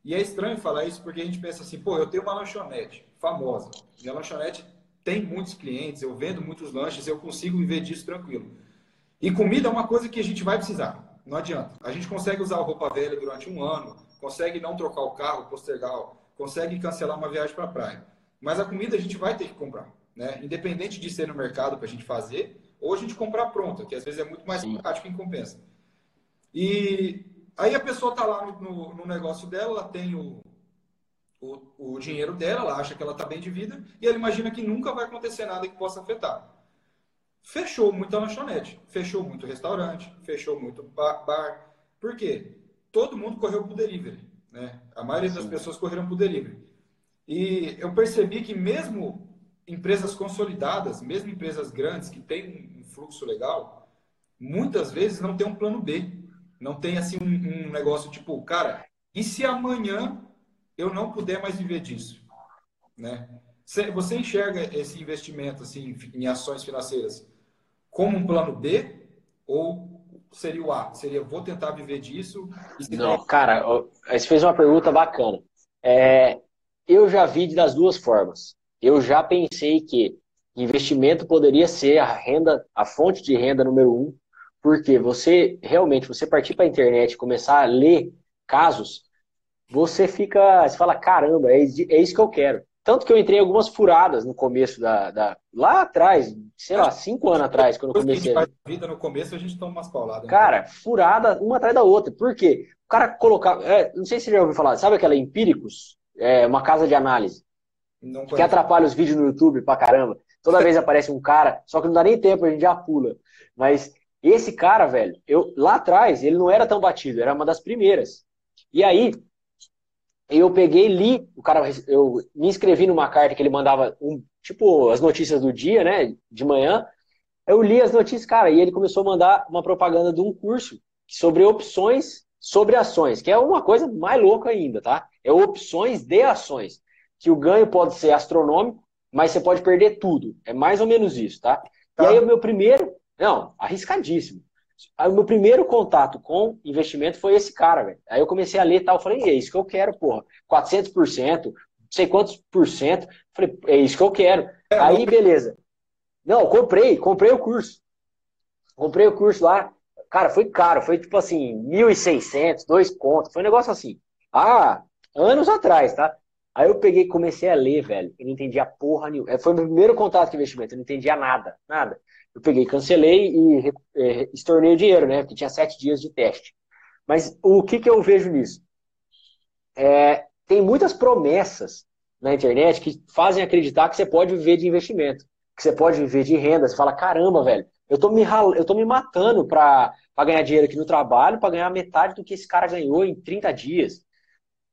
E é estranho falar isso porque a gente pensa assim, pô, eu tenho uma lanchonete famosa. Minha lanchonete tem muitos clientes, eu vendo muitos lanches, eu consigo viver disso tranquilo. E comida é uma coisa que a gente vai precisar. Não adianta. A gente consegue usar roupa velha durante um ano, consegue não trocar o carro, postergar, consegue cancelar uma viagem para a praia. Mas a comida a gente vai ter que comprar. Né? Independente de ser no mercado para a gente fazer, ou a gente comprar pronta, que às vezes é muito mais prático em compensa. E Aí a pessoa está lá no, no, no, negócio dela, ela tem o, o, o, dinheiro dela, ela acha que ela está bem de vida, e ela imagina que nunca vai acontecer nada que possa afetar. Fechou muito a lanchonete, fechou muito restaurante, fechou muito bar. Por quê? Todo mundo correu para o delivery. Né? A maioria das pessoas correram para o delivery. E eu percebi que mesmo empresas consolidadas, mesmo empresas grandes que têm um fluxo legal, muitas vezes não tem um plano B. Não tem assim um, um negócio tipo, cara, e se amanhã eu não puder mais viver disso? Né? Você enxerga esse investimento assim, em ações financeiras como um plano B ou seria o A? Seria vou tentar viver disso? Não, tem... cara, você fez uma pergunta bacana. É, eu já vi das duas formas. Eu já pensei que investimento poderia ser a renda, a fonte de renda número um porque você realmente, você partir para a internet e começar a ler casos, você fica, você fala, caramba, é, é isso que eu quero. Tanto que eu entrei em algumas furadas no começo da. da lá atrás, sei lá, cinco anos atrás, quando eu comecei. A gente faz vida no começo, a gente toma umas pauladas. Né? Cara, furada uma atrás da outra. Por quê? O cara colocava. É, não sei se você já ouviu falar, sabe aquela Empíricos? É, uma casa de análise. Não que atrapalha os vídeos no YouTube pra caramba. Toda vez aparece um cara, só que não dá nem tempo, a gente já pula. Mas esse cara, velho, eu lá atrás, ele não era tão batido, era uma das primeiras. E aí, eu peguei li, o cara, eu me inscrevi numa carta que ele mandava, um, tipo, as notícias do dia, né, de manhã. Eu li as notícias, cara, e ele começou a mandar uma propaganda de um curso sobre opções sobre ações, que é uma coisa mais louca ainda, tá? É opções de ações, que o ganho pode ser astronômico, mas você pode perder tudo. É mais ou menos isso, tá? tá. E aí o meu primeiro, não, arriscadíssimo. Aí, o meu primeiro contato com investimento foi esse cara, velho. Aí eu comecei a ler e tal, falei, é isso que eu quero, porra. 400%, não sei quantos por cento. Falei, é isso que eu quero. É, Aí, beleza. Não, comprei, comprei o curso. Comprei o curso lá. Cara, foi caro, foi tipo assim, 1.600, dois contos, foi um negócio assim. Ah, anos atrás, tá? Aí eu peguei e comecei a ler, velho. Eu não entendia porra nenhuma. É, foi o meu primeiro contato com investimento, eu não entendia nada, nada eu peguei, cancelei e é, estornei o dinheiro, né? Porque tinha sete dias de teste. Mas o que, que eu vejo nisso? É, tem muitas promessas na internet que fazem acreditar que você pode viver de investimento, que você pode viver de renda. Você fala, caramba, velho, eu tô me, ral... eu tô me matando para ganhar dinheiro aqui no trabalho, para ganhar metade do que esse cara ganhou em 30 dias.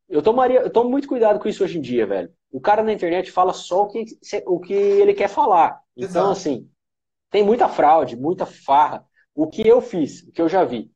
Eu tomaria, eu tomo muito cuidado com isso hoje em dia, velho. O cara na internet fala só o que, o que ele quer falar. Então, Exato. assim, tem muita fraude, muita farra. O que eu fiz, o que eu já vi.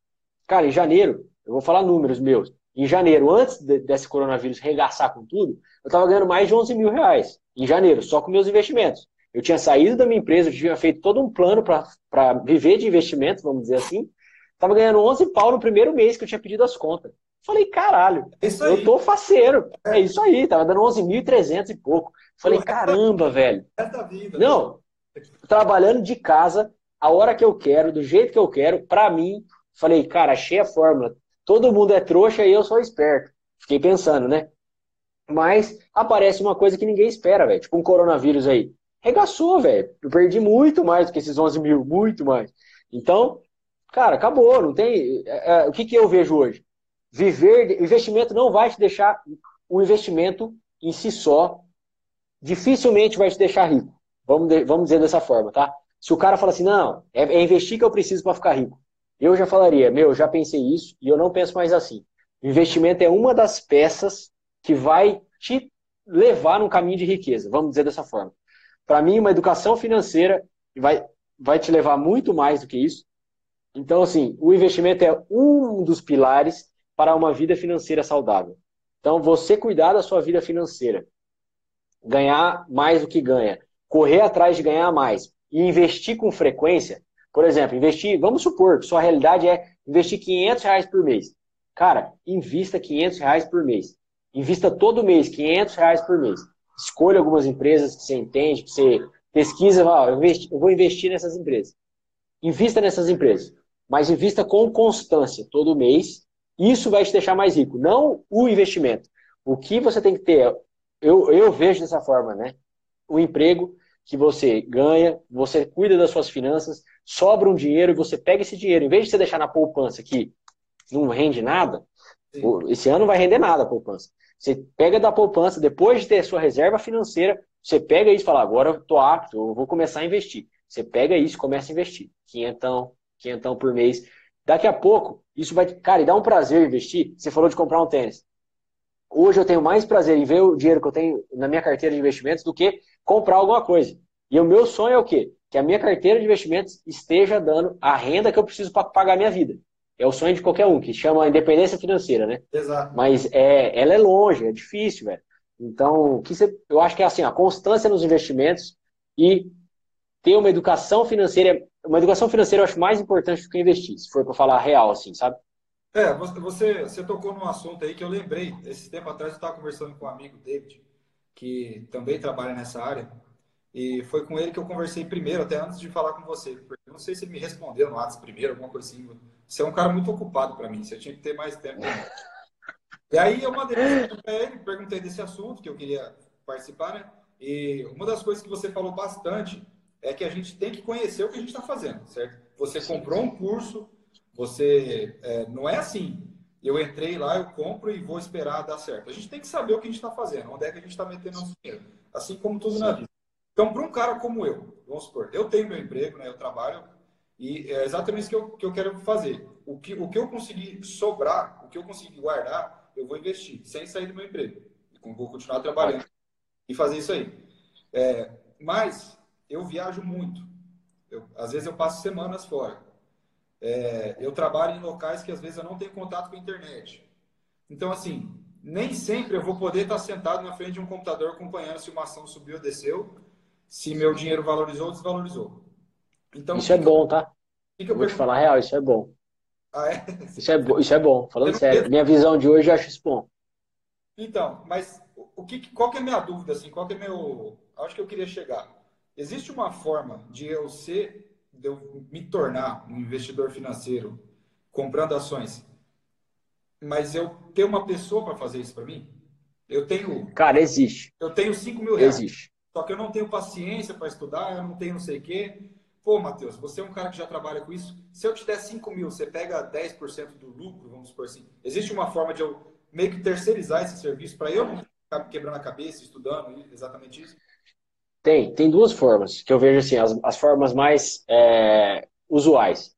Cara, em janeiro, eu vou falar números meus. Em janeiro, antes de, desse coronavírus regaçar com tudo, eu estava ganhando mais de 11 mil reais. Em janeiro, só com meus investimentos. Eu tinha saído da minha empresa, eu tinha feito todo um plano para viver de investimento, vamos dizer assim. Tava ganhando 11 pau no primeiro mês que eu tinha pedido as contas. Falei, caralho, eu tô faceiro. É isso aí, tava dando 11.300 e pouco. Falei, caramba, velho. Vida, Não, trabalhando de casa, a hora que eu quero, do jeito que eu quero, pra mim, falei, cara, achei a fórmula. Todo mundo é trouxa e eu sou esperto. Fiquei pensando, né? Mas aparece uma coisa que ninguém espera, velho. Tipo um coronavírus aí. Regaçou, velho. Eu perdi muito mais do que esses 11 mil, muito mais. Então, cara, acabou. Não tem. É, é, o que, que eu vejo hoje? Viver, investimento não vai te deixar. O investimento em si só dificilmente vai te deixar rico. Vamos, vamos dizer dessa forma, tá? Se o cara fala assim, não, é, é investir que eu preciso para ficar rico. Eu já falaria, meu, já pensei isso e eu não penso mais assim. Investimento é uma das peças que vai te levar num caminho de riqueza, vamos dizer dessa forma. Para mim, uma educação financeira vai, vai te levar muito mais do que isso. Então, assim, o investimento é um dos pilares para uma vida financeira saudável. Então, você cuidar da sua vida financeira, ganhar mais do que ganha, correr atrás de ganhar mais e investir com frequência, por exemplo, investir, vamos supor que sua realidade é investir 500 reais por mês. Cara, invista 500 reais por mês. Invista todo mês 500 reais por mês. Escolha algumas empresas que você entende, que você pesquisa, ó, eu, eu vou investir nessas empresas. Invista nessas empresas, mas invista com constância todo mês isso vai te deixar mais rico, não o investimento. O que você tem que ter, eu, eu vejo dessa forma, né? O emprego que você ganha, você cuida das suas finanças, sobra um dinheiro e você pega esse dinheiro, em vez de você deixar na poupança que não rende nada, Sim. esse ano não vai render nada a poupança. Você pega da poupança, depois de ter a sua reserva financeira, você pega isso e fala, agora eu tô apto, eu vou começar a investir. Você pega isso e começa a investir. Quinhentão, quinhentão por mês. Daqui a pouco, isso vai. Cara, e dá um prazer investir. Você falou de comprar um tênis. Hoje eu tenho mais prazer em ver o dinheiro que eu tenho na minha carteira de investimentos do que comprar alguma coisa. E o meu sonho é o quê? Que a minha carteira de investimentos esteja dando a renda que eu preciso para pagar a minha vida. É o sonho de qualquer um, que chama independência financeira, né? Exato. Mas é, ela é longe, é difícil, velho. Então, que você, eu acho que é assim, a constância nos investimentos e ter uma educação financeira uma educação financeira eu acho mais importante do que investir, se for para falar real, assim, sabe? É, você, você tocou num assunto aí que eu lembrei. Esse tempo atrás eu estava conversando com um amigo, David, que também trabalha nessa área. E foi com ele que eu conversei primeiro, até antes de falar com você. Eu não sei se ele me respondeu no WhatsApp primeiro, alguma coisa assim. Você é um cara muito ocupado para mim, você tinha que ter mais tempo. E aí eu mandei para ele, perguntei desse assunto que eu queria participar, né? E uma das coisas que você falou bastante é que a gente tem que conhecer o que a gente está fazendo, certo? Você comprou um curso, você é, não é assim. Eu entrei lá, eu compro e vou esperar dar certo. A gente tem que saber o que a gente está fazendo, onde é que a gente está metendo nosso dinheiro, assim como tudo Sim. na vida. Então, para um cara como eu, vamos supor, eu tenho meu emprego, né? Eu trabalho e é exatamente isso que eu, que eu quero fazer. O que, o que eu conseguir sobrar, o que eu conseguir guardar, eu vou investir, sem sair do meu emprego. Vou continuar trabalhando e fazer isso aí. É, mas eu viajo muito. Eu, às vezes eu passo semanas fora. É, eu trabalho em locais que às vezes eu não tenho contato com a internet. Então, assim, nem sempre eu vou poder estar sentado na frente de um computador acompanhando se uma ação subiu ou desceu, se meu dinheiro valorizou ou desvalorizou. Então, isso é bom, tá? Que que eu vou te falar real, isso é bom. Ah, é? Isso é, isso é bom, falando sério. Minha visão de hoje eu acho isso bom. Então, mas o que, qual que é a minha dúvida, assim? Qual que é meu... Acho que eu queria chegar. Existe uma forma de eu ser, de eu me tornar um investidor financeiro comprando ações, mas eu ter uma pessoa para fazer isso para mim? Eu tenho. Cara, existe. Eu tenho 5 mil reais. Existe. Só que eu não tenho paciência para estudar, eu não tenho não sei o quê. Pô, Matheus, você é um cara que já trabalha com isso. Se eu te der 5 mil, você pega 10% do lucro, vamos supor assim. Existe uma forma de eu meio que terceirizar esse serviço para eu não ficar quebrando a cabeça, estudando exatamente isso? Tem, tem duas formas, que eu vejo assim, as, as formas mais é, usuais.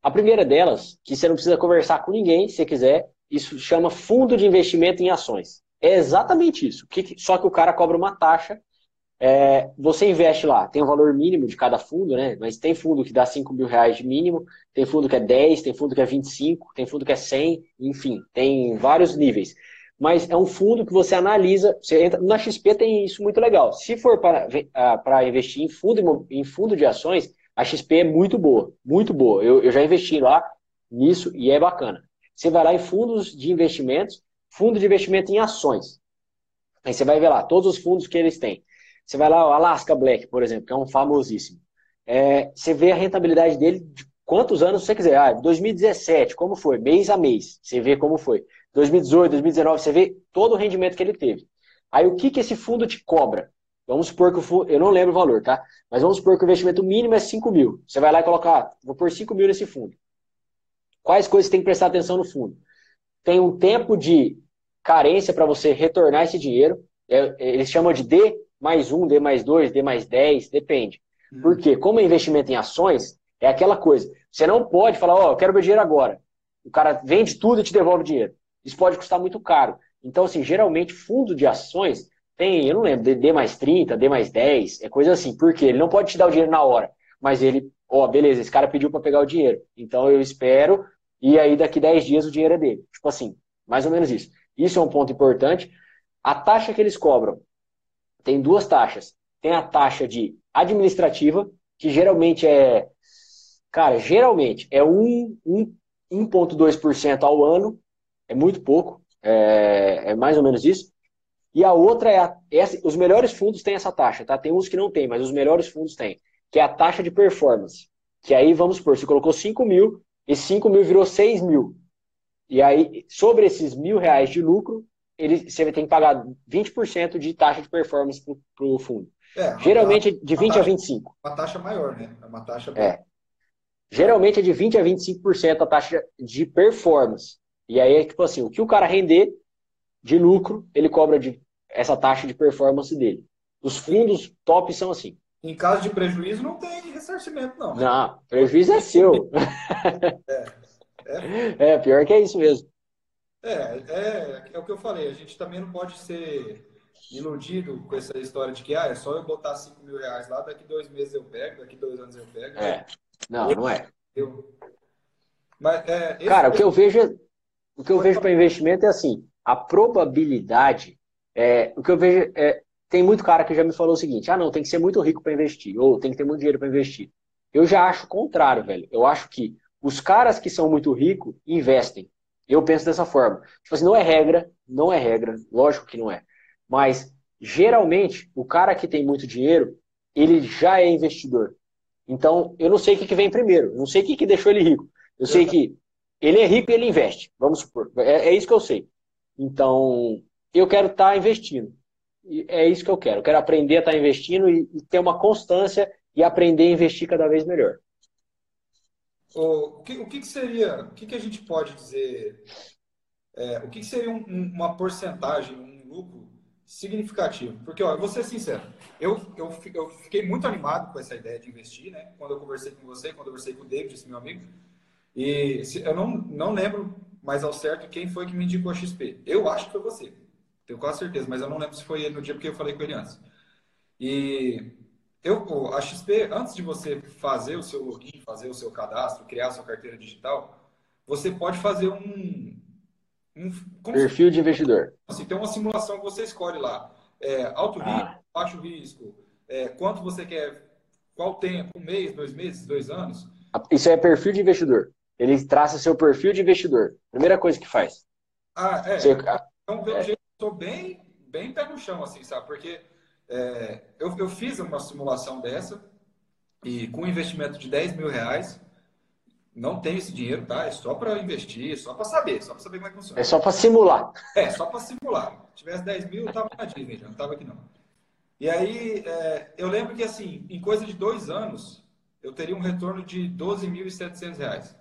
A primeira delas, que você não precisa conversar com ninguém, se quiser, isso chama fundo de investimento em ações. É exatamente isso. Só que o cara cobra uma taxa, é, você investe lá, tem o um valor mínimo de cada fundo, né? Mas tem fundo que dá 5 mil reais de mínimo, tem fundo que é 10, tem fundo que é 25, tem fundo que é 100, enfim, tem vários níveis. Mas é um fundo que você analisa, você entra, na XP tem isso muito legal. Se for para, ah, investir em fundo, em fundo de ações, a XP é muito boa, muito boa. Eu, eu já investi lá nisso e é bacana. Você vai lá em fundos de investimentos, fundo de investimento em ações. Aí você vai ver lá todos os fundos que eles têm. Você vai lá, o Alaska Black, por exemplo, que é um famosíssimo. É, você vê a rentabilidade dele de quantos anos você quiser. Ah, 2017, como foi? Mês a mês. Você vê como foi. 2018, 2019, você vê todo o rendimento que ele teve. Aí o que, que esse fundo te cobra? Vamos supor que o fundo, eu não lembro o valor, tá? Mas vamos supor que o investimento mínimo é 5 mil. Você vai lá e colocar, ah, vou pôr 5 mil nesse fundo. Quais coisas você tem que prestar atenção no fundo? Tem um tempo de carência para você retornar esse dinheiro. É, eles chamam de D mais 1, D mais 2, D mais 10, depende. Hum. Porque, como é investimento em ações, é aquela coisa. Você não pode falar, ó, oh, eu quero meu dinheiro agora. O cara vende tudo e te devolve o dinheiro. Isso pode custar muito caro. Então, assim, geralmente, fundo de ações tem, eu não lembro, D mais 30, D mais 10, é coisa assim. Por quê? Ele não pode te dar o dinheiro na hora, mas ele, ó, beleza, esse cara pediu para pegar o dinheiro. Então, eu espero, e aí daqui 10 dias o dinheiro é dele. Tipo assim, mais ou menos isso. Isso é um ponto importante. A taxa que eles cobram, tem duas taxas. Tem a taxa de administrativa, que geralmente é, cara, geralmente é 1,2% ao ano, é muito pouco, é, é, mais ou menos isso. E a outra é, a, essa, os melhores fundos têm essa taxa, tá? Tem uns que não tem, mas os melhores fundos têm, que é a taxa de performance. Que aí, vamos supor, você colocou 5 mil, e 5 mil virou 6 mil. E aí, sobre esses mil reais de lucro, ele, você tem que pagar 20% de taxa de performance para o fundo. É, Geralmente é de 20 taxa, a 25. Uma taxa maior, né? É uma taxa. É. Geralmente é de 20 a 25% a taxa de performance. E aí é tipo assim, o que o cara render de lucro, ele cobra de essa taxa de performance dele. Os fundos top são assim. Em caso de prejuízo, não tem ressarcimento, não. Não, prejuízo é seu. É, é. é pior que é isso mesmo. É, é, é o que eu falei. A gente também não pode ser iludido com essa história de que ah, é só eu botar 5 mil reais lá, daqui dois meses eu pego, daqui dois anos eu pego. É. Não, eu, não é. Eu... Mas, é, Cara, o que eu vejo, é, o que eu vejo para investimento é assim, a probabilidade, é, o que eu vejo é, tem muito cara que já me falou o seguinte, ah não, tem que ser muito rico para investir, ou tem que ter muito dinheiro para investir. Eu já acho o contrário, velho. Eu acho que os caras que são muito ricos investem. Eu penso dessa forma. Tipo assim, não é regra, não é regra, lógico que não é. Mas, geralmente, o cara que tem muito dinheiro, ele já é investidor. Então, eu não sei o que, que vem primeiro, não sei o que, que deixou ele rico. Eu sei que ele é rico e ele investe, vamos supor. É, é isso que eu sei. Então, eu quero estar tá investindo. E é isso que eu quero. Eu quero aprender a estar tá investindo e, e ter uma constância e aprender a investir cada vez melhor. O, que, o que, que seria, o que, que a gente pode dizer, é, o que, seria um, uma porcentagem, um lucro significativo? Porque, ó, eu vou ser sincero, eu, eu, eu fiquei muito animado com essa ideia de investir, né? Quando eu conversei com você, quando eu conversei com o David, esse meu amigo, e se, eu não, não lembro mais ao certo quem foi que me indicou a XP. Eu acho que foi você, tenho quase certeza, mas eu não lembro se foi ele no dia porque eu falei com ele antes. E eu, a XP, antes de você fazer o seu login, fazer o seu cadastro, criar a sua carteira digital, você pode fazer um. um Perfil de investidor. Assim, tem uma simulação que você escolhe lá. É, alto ah. risco, baixo risco, é, quanto você quer, qual tempo, um mês, dois meses, dois anos. Isso é perfil de investidor. Ele traça seu perfil de investidor. Primeira coisa que faz. Ah, é. Você... Então, pelo é. jeito, eu estou bem, bem pé no chão, assim, sabe? Porque é, eu, eu fiz uma simulação dessa e com um investimento de 10 mil reais, não tenho esse dinheiro, tá? É só para investir, só para saber, só para saber como é que funciona. É só para simular. É, só para simular. Se tivesse 10 mil, eu tava na Disney, já não tava aqui não. E aí, é, eu lembro que assim, em coisa de dois anos, eu teria um retorno de 12.700 reais.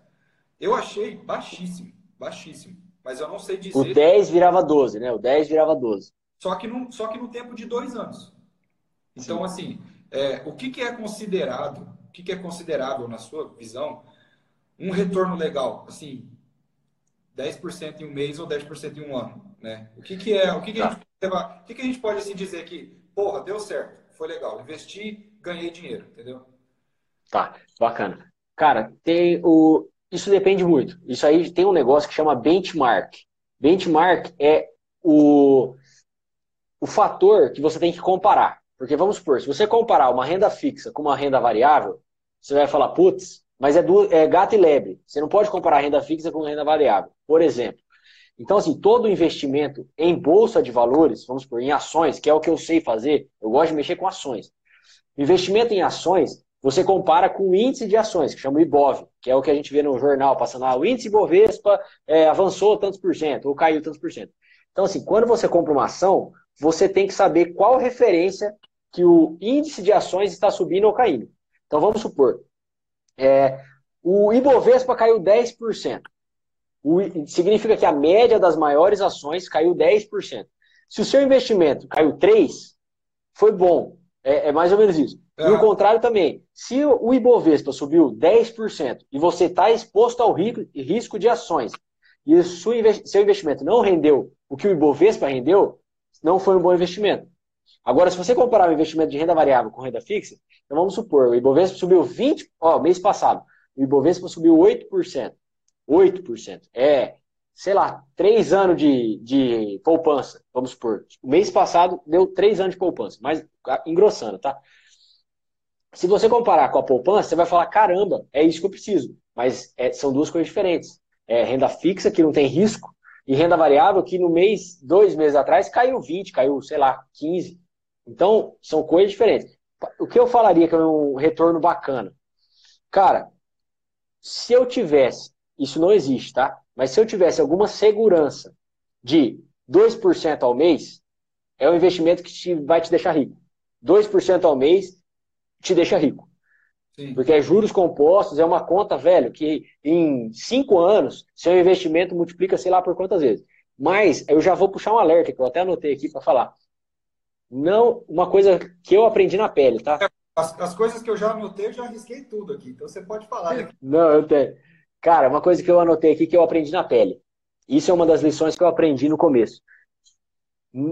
Eu achei baixíssimo, baixíssimo. Mas eu não sei dizer. O 10 virava 12, né? O 10 virava 12. Só que, no, só que no tempo de dois anos. Então, Sim. assim, é, o que, que é considerado, o que, que é considerável na sua visão, um retorno legal? Assim, 10% em um mês ou 10% em um ano, né? O que, que é, o que, que, a, gente, o que, que a gente pode assim dizer que, porra, deu certo, foi legal, investi, ganhei dinheiro, entendeu? Tá, bacana. Cara, tem o. Isso depende muito. Isso aí tem um negócio que chama benchmark. Benchmark é o, o fator que você tem que comparar. Porque vamos supor, se você comparar uma renda fixa com uma renda variável, você vai falar, putz, mas é, do, é gato e lebre. Você não pode comparar renda fixa com renda variável. Por exemplo, então, assim, todo investimento em bolsa de valores, vamos por em ações, que é o que eu sei fazer, eu gosto de mexer com ações. Investimento em ações, você compara com o índice de ações, que chama o IBOV, que é o que a gente vê no jornal, passando lá, o índice Ibovespa é, avançou tantos por cento, ou caiu tantos por cento. Então, assim, quando você compra uma ação, você tem que saber qual referência que o índice de ações está subindo ou caindo. Então, vamos supor, é, o Ibovespa caiu 10% o, significa que a média das maiores ações caiu 10%. Se o seu investimento caiu 3%, foi bom. É, é mais ou menos isso. É. E o contrário também. Se o Ibovespa subiu 10% e você está exposto ao risco de ações e o seu investimento não rendeu o que o Ibovespa rendeu, não foi um bom investimento. Agora, se você comparar o investimento de renda variável com renda fixa, então vamos supor, o Ibovespa subiu 20%, ó, mês passado, o Ibovespa subiu 8%. 8%. É, sei lá, três anos de, de poupança, vamos supor. O mês passado deu três anos de poupança, mas engrossando, tá? Se você comparar com a poupança, você vai falar, caramba, é isso que eu preciso. Mas é, são duas coisas diferentes. É renda fixa, que não tem risco, e renda variável, que no mês, dois meses atrás, caiu 20, caiu, sei lá, 15. Então, são coisas diferentes. O que eu falaria que é um retorno bacana? Cara, se eu tivesse isso não existe, tá? Mas se eu tivesse alguma segurança de 2% ao mês, é um investimento que te, vai te deixar rico. 2% ao mês te deixa rico. Sim. Porque é juros compostos, é uma conta, velho, que em 5 anos, seu investimento multiplica sei lá por quantas vezes. Mas eu já vou puxar um alerta, que eu até anotei aqui para falar. Não, uma coisa que eu aprendi na pele, tá? As, as coisas que eu já anotei, eu já arrisquei tudo aqui. Então você pode falar. Né? Não, eu tenho. Cara, uma coisa que eu anotei aqui que eu aprendi na pele. Isso é uma das lições que eu aprendi no começo.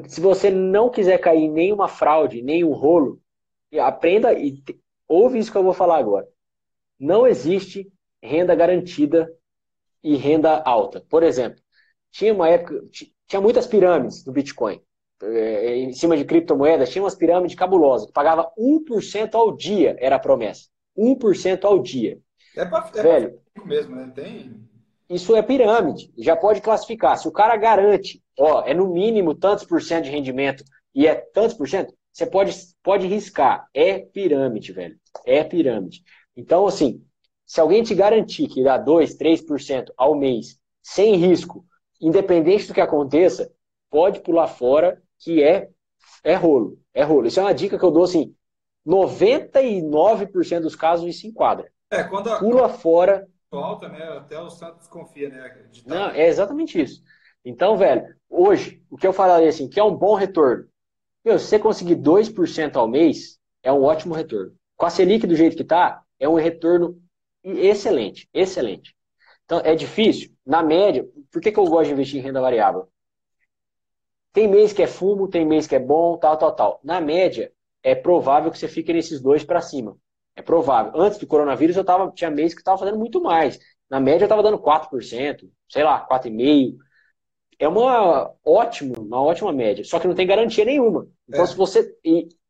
Se você não quiser cair em nenhuma fraude, nenhum rolo, aprenda e ouve isso que eu vou falar agora. Não existe renda garantida e renda alta. Por exemplo, tinha uma época, tinha muitas pirâmides do Bitcoin. É, em cima de criptomoedas, tinha umas pirâmides cabulosas, que pagava 1% ao dia, era a promessa. 1% ao dia. É para é Velho, mesmo, né? Tem. Isso é pirâmide. Já pode classificar. Se o cara garante, ó, é no mínimo tantos por cento de rendimento e é tantos por cento, você pode, pode riscar. É pirâmide, velho. É pirâmide. Então, assim, se alguém te garantir que dá 2, 3% ao mês, sem risco, independente do que aconteça, pode pular fora, que é, é rolo. É rolo. Isso é uma dica que eu dou, assim, 99% dos casos isso enquadra. É, quando a, Pula fora. Alta, né? Até o Santos confia, né? Não, é exatamente isso. Então, velho, hoje, o que eu falaria assim, que é um bom retorno. Meu, se você conseguir 2% ao mês, é um ótimo retorno. Com a Selic do jeito que tá, é um retorno excelente, excelente. Então, é difícil? Na média, por que, que eu gosto de investir em renda variável? Tem mês que é fumo, tem mês que é bom, tal, tal, tal. Na média, é provável que você fique nesses dois para cima. É provável. Antes do coronavírus, eu tava, tinha mês que estava fazendo muito mais. Na média, eu estava dando 4%, sei lá, 4,5%. É uma ótima, uma ótima média. Só que não tem garantia nenhuma. Então, é. se você.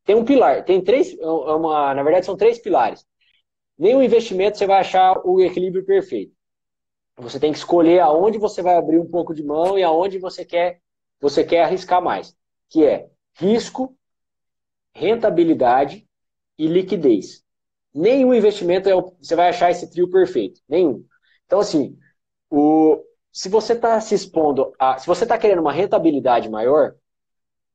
Tem um pilar, tem três. É uma, na verdade, são três pilares. Nenhum investimento você vai achar o equilíbrio perfeito. Você tem que escolher aonde você vai abrir um pouco de mão e aonde você quer, você quer arriscar mais. Que é risco, rentabilidade e liquidez. Nenhum investimento é o, você vai achar esse trio perfeito. Nenhum. Então, assim, o, se você está se expondo a. Se você está querendo uma rentabilidade maior,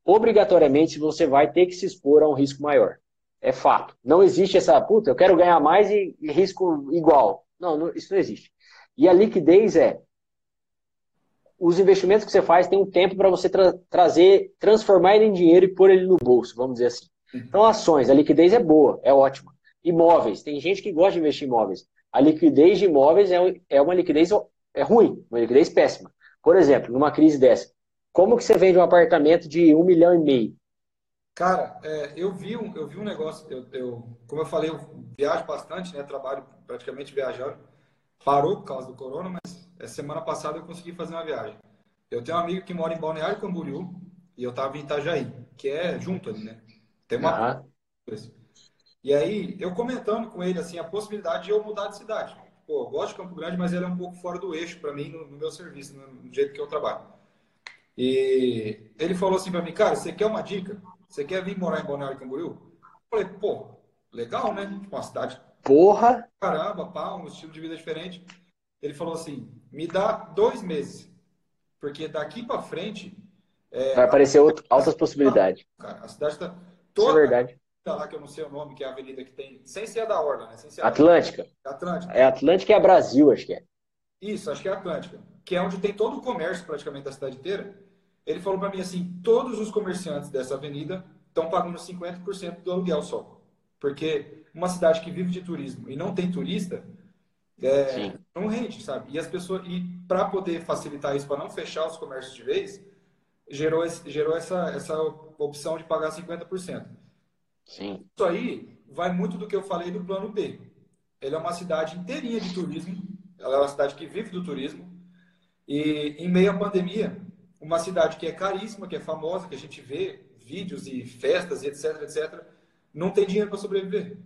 obrigatoriamente você vai ter que se expor a um risco maior. É fato. Não existe essa, puta, eu quero ganhar mais e, e risco igual. Não, não, isso não existe. E a liquidez é. Os investimentos que você faz tem um tempo para você tra trazer, transformar ele em dinheiro e pôr ele no bolso, vamos dizer assim. Então, ações, a liquidez é boa, é ótima. Imóveis. Tem gente que gosta de investir em imóveis. A liquidez de imóveis é, é uma liquidez é ruim, uma liquidez péssima. Por exemplo, numa crise dessa, como que você vende um apartamento de um milhão e meio? Cara, é, eu, vi um, eu vi um negócio, eu, eu, como eu falei, eu viajo bastante, né? Trabalho praticamente viajando. Parou por causa do corona, mas semana passada eu consegui fazer uma viagem. Eu tenho um amigo que mora em Balneário Camboriú e eu tava em Itajaí, que é junto ali, né? Tem uma. Uhum. E aí, eu comentando com ele, assim, a possibilidade de eu mudar de cidade. Pô, eu gosto de Campo Grande, mas ele é um pouco fora do eixo para mim no, no, meu serviço, no, no, jeito que eu trabalho. E ele falou assim para mim, cara, você quer uma dica? Você quer vir morar em Balneário Camboriú? Eu falei, pô, legal, né? Tipo, uma cidade. Porra! Caramba, pá, um estilo de vida diferente. Ele falou assim, me dá dois meses, porque daqui para frente é, Vai aparecer outro, altas possibilidades. Cara, a cidade está toda. Isso é verdade lá que eu não sei o nome, que é a avenida que tem, sem ser a da Orla, né? Sem ser Atlântica. Da... Atlântica. É Atlântica e é Brasil, acho que é. Isso, acho que é Atlântica. Que é onde tem todo o comércio praticamente da cidade inteira. Ele falou para mim assim, todos os comerciantes dessa avenida estão pagando 50% do aluguel só. Porque uma cidade que vive de turismo e não tem turista, é, não rende, sabe? E as pessoas e para poder facilitar isso, para não fechar os comércios de vez, gerou, esse, gerou essa, essa opção de pagar 50%. Sim. Isso aí vai muito do que eu falei do plano B. Ele é uma cidade inteirinha de turismo, ela é uma cidade que vive do turismo, e em meio à pandemia, uma cidade que é caríssima, que é famosa, que a gente vê vídeos e festas e etc, etc, não tem dinheiro para sobreviver.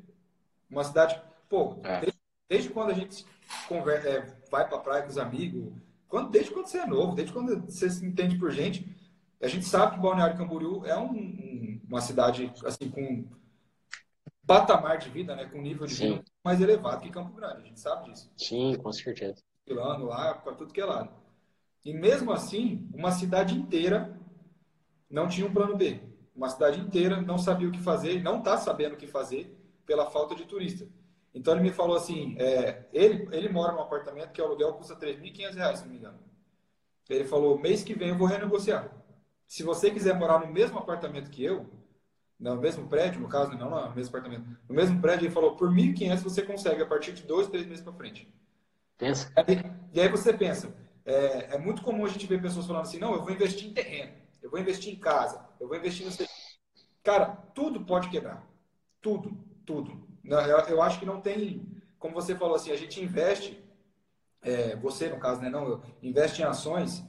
Uma cidade, pô, é. desde, desde, quando a gente conversa, é, vai para praia com os amigos, quando, desde quando você é novo, desde quando você se entende por gente, a gente sabe que Balneário Camboriú é um, um, uma cidade assim com patamar de vida, né, com nível de Sim. vida mais elevado que Campo Grande. A gente sabe disso. Sim, com certeza. Pilando lá para tudo que é lado. E mesmo assim, uma cidade inteira não tinha um plano B. Uma cidade inteira não sabia o que fazer, não está sabendo o que fazer pela falta de turista. Então ele me falou assim, é, ele, ele mora num apartamento que o aluguel custa R$ 3.500, se não me engano. Ele falou, mês que vem eu vou renegociar. Se você quiser morar no mesmo apartamento que eu, no mesmo prédio, no caso, não no mesmo apartamento, no mesmo prédio, ele falou, por 1.500 você consegue a partir de dois, três meses para frente. Pensa. E, e, aí você pensa, é, é, muito comum a gente ver pessoas falando assim, não, eu vou investir em terreno, eu vou investir em casa, eu vou investir no... Cara, tudo pode quebrar. Tudo, tudo. Eu, eu acho que não tem, como você falou assim, a gente investe, é, você no caso, né, não, investe em ações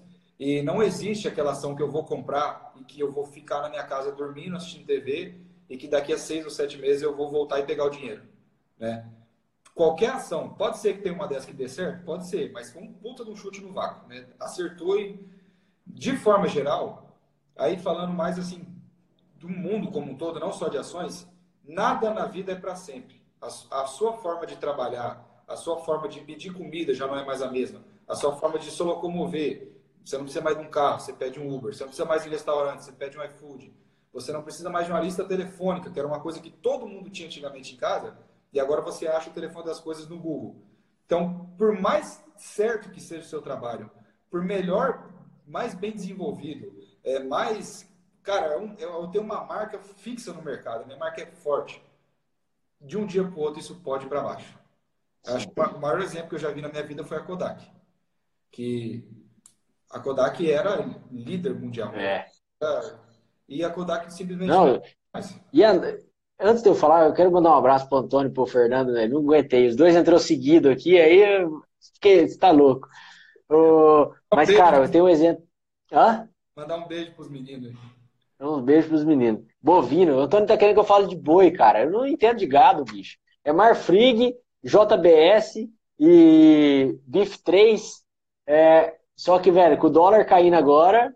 e não existe aquela ação que eu vou comprar e que eu vou ficar na minha casa dormindo, assistindo TV e que daqui a seis ou sete meses eu vou voltar e pegar o dinheiro. Né? Qualquer ação, pode ser que tenha uma dessas que dê certo? Pode ser, mas foi um puta de um chute no vácuo. Né? Acertou e, de forma geral, aí falando mais assim do mundo como um todo, não só de ações, nada na vida é para sempre. A, a sua forma de trabalhar, a sua forma de pedir comida já não é mais a mesma. A sua forma de se locomover, você não precisa mais de um carro, você pede um Uber. Você não precisa mais de um restaurante, você pede um iFood. Você não precisa mais de uma lista telefônica, que era uma coisa que todo mundo tinha antigamente em casa, e agora você acha o telefone das coisas no Google. Então, por mais certo que seja o seu trabalho, por melhor, mais bem desenvolvido, é mais. Cara, eu, eu tenho uma marca fixa no mercado, minha marca é forte. De um dia para o outro, isso pode ir para baixo. Acho que o maior exemplo que eu já vi na minha vida foi a Kodak. Que a Kodak era líder mundial. É. E a Kodak simplesmente. Não, e a, antes de eu falar, eu quero mandar um abraço pro Antônio e pro Fernando, né? Não aguentei. Os dois entrou seguido aqui, aí fiquei, você tá louco. Oh, mas, um cara, eu tenho um exemplo. Hã? Mandar um beijo pros meninos. Um beijo pros meninos. Bovino, o Antônio tá querendo que eu fale de boi, cara. Eu não entendo de gado, bicho. É Marfrig, JBS e Beef 3. É, só que, velho, com o dólar caindo agora,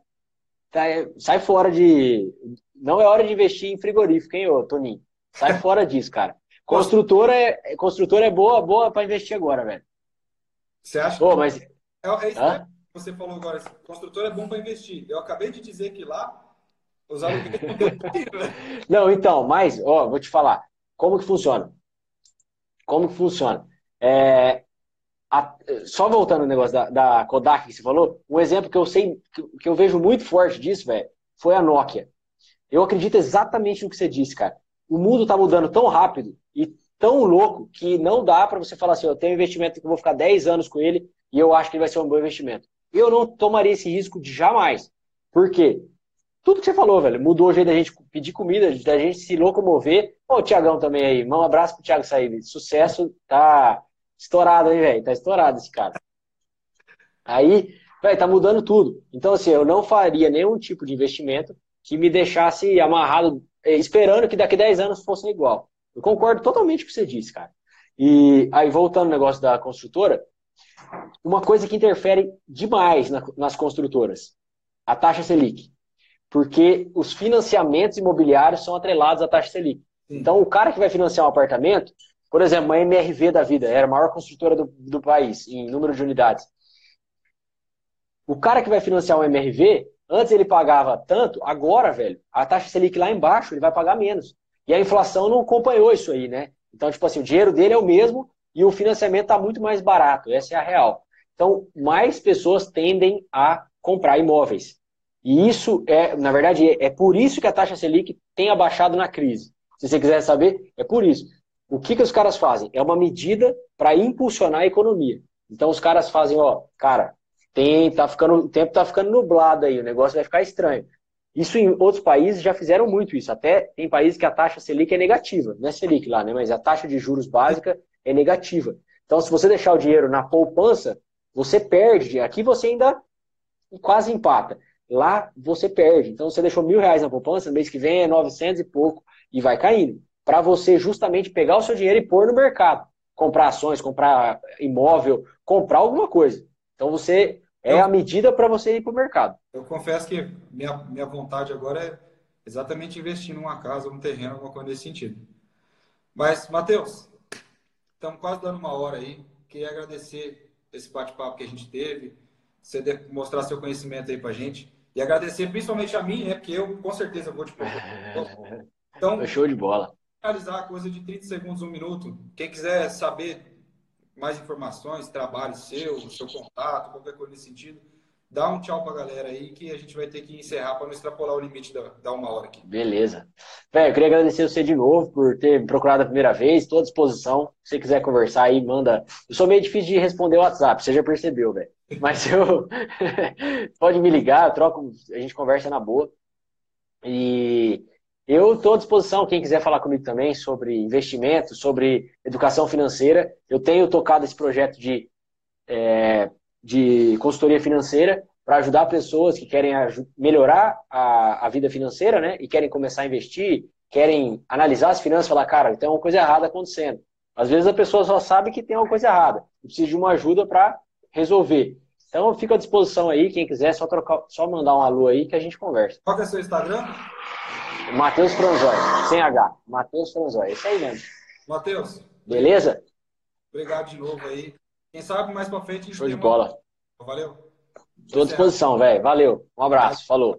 tá, sai fora de. Não é hora de investir em frigorífico, hein, ô, Toninho? Sai fora disso, cara. Construtora é, construtora é boa, boa para investir agora, velho. Você acha Pô, que... mas... é, é isso que você falou agora. Construtora é bom para investir. Eu acabei de dizer que lá os aluguéis Não, então, mas, ó, vou te falar. Como que funciona? Como que funciona? É, a, só voltando ao negócio da, da, Kodak que você falou, um exemplo que eu sei, que, que eu vejo muito forte disso, velho, foi a Nokia. Eu acredito exatamente no que você disse, cara. O mundo está mudando tão rápido e tão louco que não dá para você falar assim, eu tenho um investimento que eu vou ficar 10 anos com ele e eu acho que ele vai ser um bom investimento. Eu não tomaria esse risco de jamais. Por quê? Tudo que você falou, velho, mudou o jeito da gente pedir comida, da gente se locomover. Ô, Tiagão também aí, um abraço pro Thiago Saíbe. Sucesso, tá Estourado, hein, velho? Tá estourado esse cara. Aí, Véi, tá mudando tudo. Então, assim, eu não faria nenhum tipo de investimento que me deixasse amarrado, eh, esperando que daqui a 10 anos fosse igual. Eu concordo totalmente com o que você disse, cara. E aí, voltando ao negócio da construtora, uma coisa que interfere demais nas construtoras, a taxa Selic. Porque os financiamentos imobiliários são atrelados à taxa Selic. Então, o cara que vai financiar um apartamento, por exemplo, uma MRV da vida, era a maior construtora do, do país em número de unidades. O cara que vai financiar um MRV, antes ele pagava tanto, agora, velho, a taxa Selic lá embaixo, ele vai pagar menos. E a inflação não acompanhou isso aí, né? Então, tipo assim, o dinheiro dele é o mesmo e o financiamento está muito mais barato. Essa é a real. Então, mais pessoas tendem a comprar imóveis. E isso é, na verdade, é, é por isso que a taxa Selic tem abaixado na crise. Se você quiser saber, é por isso. O que, que os caras fazem? É uma medida para impulsionar a economia. Então os caras fazem, ó, cara, tem, tá ficando, o tempo está ficando nublado aí, o negócio vai ficar estranho. Isso em outros países já fizeram muito isso. Até tem países que a taxa Selic é negativa. Não é Selic lá, né? Mas a taxa de juros básica é negativa. Então, se você deixar o dinheiro na poupança, você perde. Aqui você ainda quase empata. Lá você perde. Então, você deixou mil reais na poupança, no mês que vem é 900 e pouco e vai caindo. Para você justamente pegar o seu dinheiro e pôr no mercado. Comprar ações, comprar imóvel, comprar alguma coisa. Então, você é a medida para você ir para o mercado. Eu confesso que minha, minha vontade agora é exatamente investir numa casa, num terreno, alguma coisa nesse sentido. Mas, Matheus, estamos quase dando uma hora aí. Queria agradecer esse bate-papo que a gente teve, você mostrar seu conhecimento aí para a gente. E agradecer principalmente a mim, né? Porque eu com certeza vou te procurar. Então, show de bola. Finalizar coisa de 30 segundos, um minuto. Quem quiser saber mais informações, trabalho seu, seu contato, qualquer coisa nesse sentido, dá um tchau pra galera aí que a gente vai ter que encerrar para não extrapolar o limite da, da uma hora aqui. Beleza. Velho, eu queria agradecer você de novo por ter me procurado a primeira vez, estou à disposição. Se você quiser conversar aí, manda. Eu sou meio difícil de responder o WhatsApp, você já percebeu, velho. Mas eu. Pode me ligar, troco, a gente conversa na boa. E eu estou à disposição, quem quiser falar comigo também sobre investimento, sobre educação financeira. Eu tenho tocado esse projeto de, é, de consultoria financeira para ajudar pessoas que querem melhorar a, a vida financeira, né? E querem começar a investir, querem analisar as finanças e falar, cara, tem uma coisa errada acontecendo. Às vezes a pessoa só sabe que tem uma coisa errada e precisa de uma ajuda para resolver. Então fico à disposição aí, quem quiser, só, trocar, só mandar um alô aí que a gente conversa. Qual é o seu Instagram? Matheus Franzói, sem H. Matheus Franzói, isso aí mesmo. Matheus. Beleza? Obrigado de novo aí. Quem sabe mais pra frente a gente Show de bola. Valeu. Tô à disposição, velho. Valeu. Um abraço. Falou.